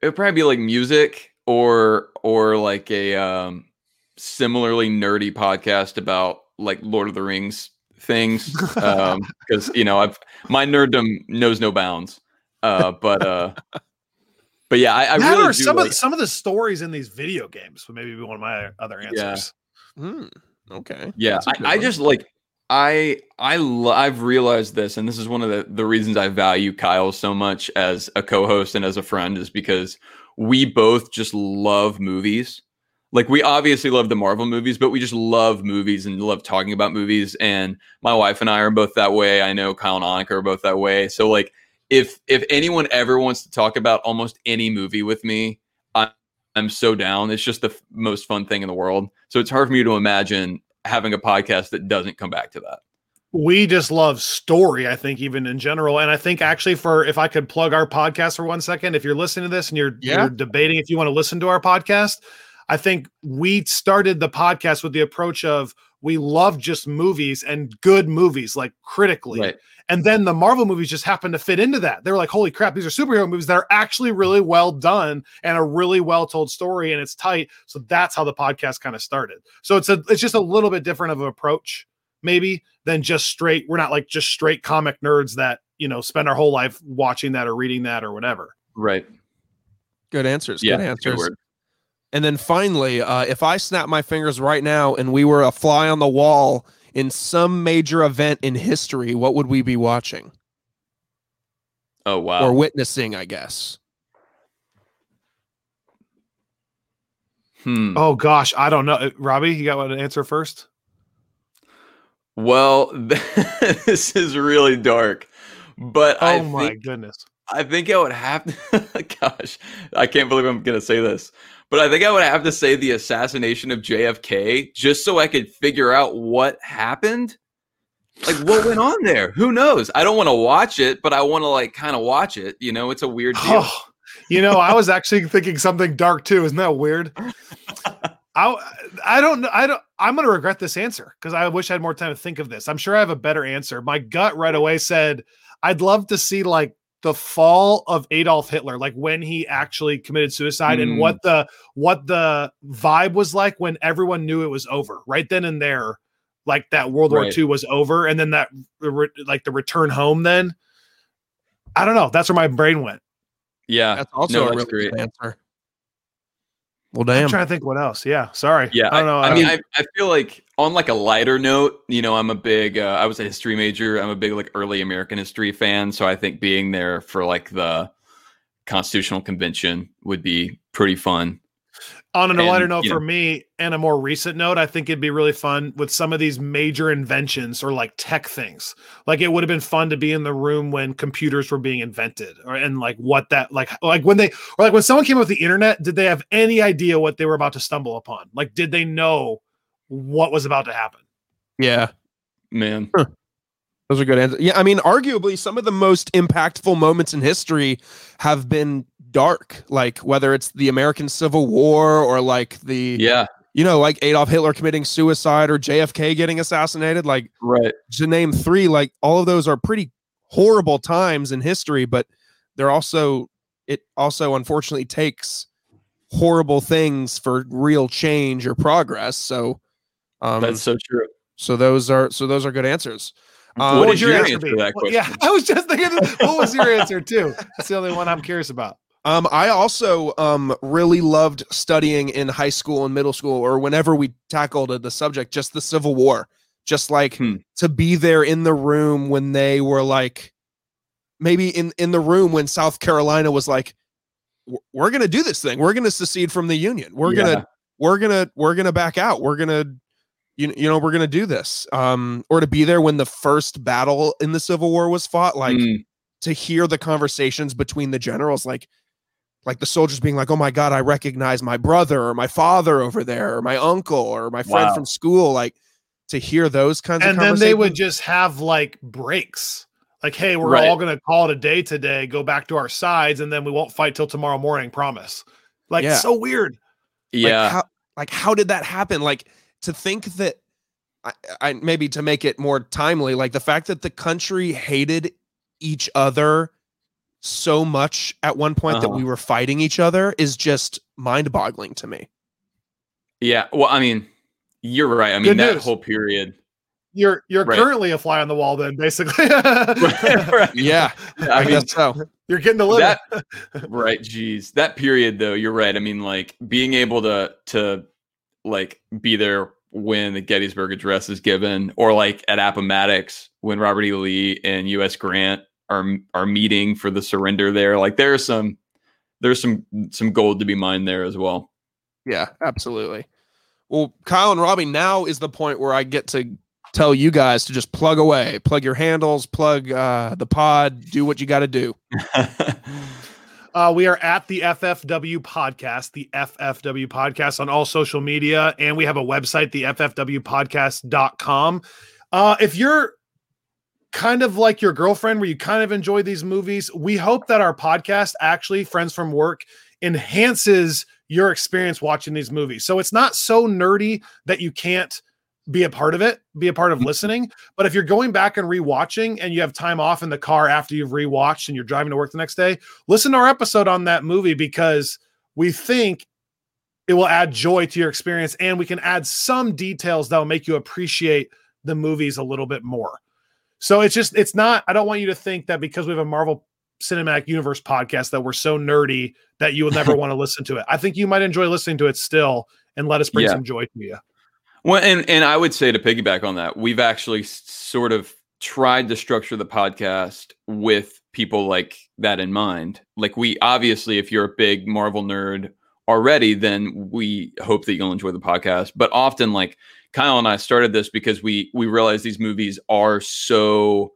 it would probably be like music or or like a um, similarly nerdy podcast about like Lord of the Rings things Um *laughs* because you know I've my nerddom knows no bounds. Uh, but uh, but yeah, I, I That really or do some like, of the, some of the stories in these video games would maybe be one of my other answers. Okay. yeah That's a good I, I just like i i lo- i've realized this and this is one of the the reasons i value kyle so much as a co-host and as a friend is because we both just love movies like we obviously love the marvel movies but we just love movies and love talking about movies. And my wife and i are both that way. I know kyle and annika are both that way. So like if if anyone ever wants to talk about almost any movie with me I, i'm so down. It's just the f- most fun thing in the world. So it's hard for me to imagine having a podcast that doesn't come back to that. We just love story i think even in general. And i think actually for if i could plug our podcast for one second if you're listening to this and you're, Yeah. you're debating if you want to listen to our podcast i think we started the podcast with the approach of we love just movies and good movies like critically right and then the marvel movies just happened to fit into that they were like holy crap these are superhero movies that are actually really well done and a really well told story and it's tight so that's how the podcast kind of started so it's a it's just a little bit different of an approach maybe than just straight we're not like just straight comic nerds that you know spend our whole life watching that or reading that or whatever right Good answers. yeah good good answers. word. And then finally, uh, if I snap my fingers right now and we were a fly on the wall in some major event in history, what would we be watching oh wow or witnessing? I guess. hmm. oh gosh i don't know Uh, robby you got what to answer first well *laughs* this is really dark but oh i my think goodness I think I would have to. *laughs* gosh, I can't believe I'm going to say this, but I think I would have to say the assassination of JFK just so I could figure out what happened. Like, what went on there? Who knows? I don't want to watch it, but I want to, like, kind of watch it. You know, it's a weird deal. Oh, you know, I was actually thinking something dark too. Isn't that weird? I I don't know. I don't. I'm gonna regret this answer because I wish I had more time to think of this. I'm sure I have a better answer. My gut right away said I'd love to see like the fall of Adolf Hitler, like when he actually committed suicide, and Mm. what the what the vibe was like when everyone knew it was over. Right then and there, like that World War II was over, and then that like the return home. Then I don't know. That's where my brain went. Yeah. That's also no, a that's really great. good answer. Well, I'm damn. trying to think what else. Yeah, sorry. Yeah, I don't know. I, I mean, I, I feel like on like a lighter note, you know, I'm a big, uh, I was a history major. I'm a big like early American history fan, so I think being there for like the Constitutional Convention would be pretty fun. On a lighter and, note you for know- me, and a more recent note, I think it'd be really fun with some of these major inventions or like tech things. Like it would have been fun to be in the room when computers were being invented, or and like what that like like when they or like when someone came up with the internet, did they have any idea what they were about to stumble upon? Like, did they know what was about to happen? Yeah. Man, Those are good answers. Yeah, I mean, arguably some of the most impactful moments in history have been dark, like whether it's the American Civil War or like the yeah, you know, like Adolf Hitler committing suicide or JFK getting assassinated. Like Right. to name three, like all of those are pretty horrible times in history, but they're also it also unfortunately takes horrible things for real change or progress. So um That's so true. so those are so those are good answers. Um, what What is would your your answer answer to that Well, question? yeah, *laughs* I was just thinking. What was your answer too? That's the only one I'm curious about. Um, I also um really loved studying in high school and middle school, or whenever we tackled the subject, just the Civil War, just like Hmm. to be there in the room when they were like, maybe in in the room when South Carolina was like, we're gonna do this thing, we're gonna secede from the Union, we're Yeah. gonna we're gonna we're gonna back out, we're gonna you, you know we're gonna do this, um, or to be there when the first battle in the Civil War was fought, like Mm, to hear the conversations between the generals like like the soldiers being like oh my god i recognize my brother or my father over there or my uncle or my friend Wow. from school like to hear those kinds And of and then they would just have like breaks. Like, hey, we're Right. all going to call it a day today. Go back to our sides, and then we won't fight till tomorrow morning. Promise. Like, Yeah. so weird. like, yeah. how, like how did that happen like to think that I, I maybe to make it more timely like the fact that the country hated each other so much at one point that Uh-huh. we were fighting each other is just mind-boggling to me yeah. Well, I mean, you're right. I mean, Good that news. whole period. You're you're Right. currently a fly on the wall, then basically. *laughs* right. yeah I i, mean, guess so You're getting to live. that *laughs* right geez that period though you're right i mean like being able to to like be there when the gettysburg address is given or like at appomattox when robert e lee and us grant are are meeting for the surrender there like there's some there's some some gold to be mined there as well Yeah, absolutely. Well, Kyle and Robby, now is the point where I get to tell you guys to just plug away, plug your handles, plug uh, the pod, do what you got to do. *laughs* Uh, we are at the FFW podcast, the FFW podcast on all social media, and we have a website, the FFWpodcast.com. Uh, if you're kind of like your girlfriend where you kind of enjoy these movies, we hope that our podcast, actually, Friends from Work, enhances your experience watching these movies. So it's not so nerdy that you can't be a part of it, be a part of mm-hmm. listening. But if you're going back and rewatching and you have time off in the car after you've rewatched and you're driving to work the next day, listen to our episode on that movie because we think it will add joy to your experience and we can add some details that will make you appreciate the movies a little bit more. So it's just, it's not, I don't want you to think that because we have a Marvel Cinematic Universe podcast that we're so nerdy that you will never *laughs* want to listen to it. I think you might enjoy listening to it still and let us bring Yeah. some joy to you. Well, and and I would say to piggyback on that, we've actually sort of tried to structure the podcast with people like that in mind. Like we obviously, if you're a big Marvel nerd already, then we hope that you'll enjoy the podcast. But often, like Kyle and I started this because we we realize these movies are so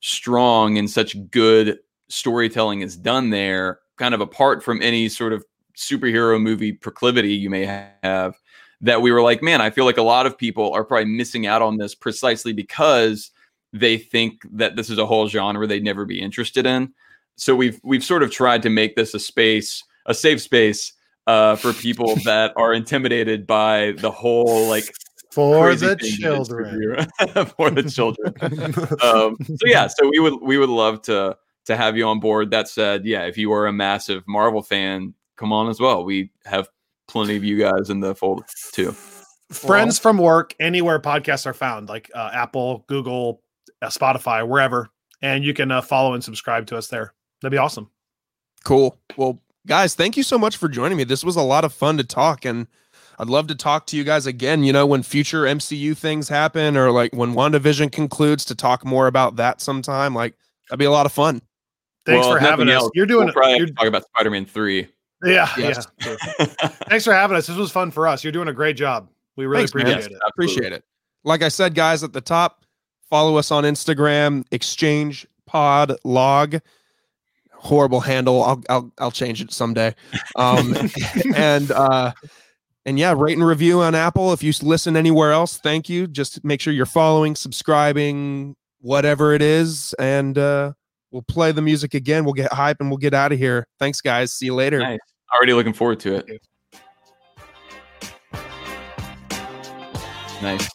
strong and such good storytelling is done there, kind of apart from any sort of superhero movie proclivity you may have that we were like, man, I feel like a lot of people are probably missing out on this precisely because they think that this is a whole genre they'd never be interested in. So we've we've sort of tried to make this a space, a safe space uh, for people *laughs* that are intimidated by the whole like For the thing that is children. *laughs* for the children. *laughs* um, so yeah, so we would we would love to to have you on board. That said, yeah, if you are a massive Marvel fan, come on as well. We have plenty of you guys in the fold too. Friends from work, anywhere podcasts are found, like uh, Apple, Google, uh, Spotify, wherever. And you can uh, follow and subscribe to us there. That'd be awesome. Cool. Well, guys, thank you so much for joining me. This was a lot of fun to talk, and I'd love to talk to you guys again. You know, when future MCU things happen, or like when WandaVision concludes, to talk more about that sometime. Like that'd be a lot of fun. Thanks Well, for having us. else, You're doing We'll probably you're, to talk about Spider-Man three. yeah, Yes. yeah. *laughs* Thanks for having us. This was fun for us. You're doing a great job. We really Thanks, appreciate Yes, it. I appreciate it. Like I said, guys, at the top, follow us on Instagram, Exchange Pod Log. Horrible handle. I'll I'll I'll change it someday. Um, *laughs* and uh, and yeah, rate and review on Apple. If you listen anywhere else, thank you. Just make sure you're following, subscribing, whatever it is, and uh, we'll play the music again. We'll get hype and we'll get out of here. Thanks, guys. See you later. Nice. Already looking forward to it. Nice.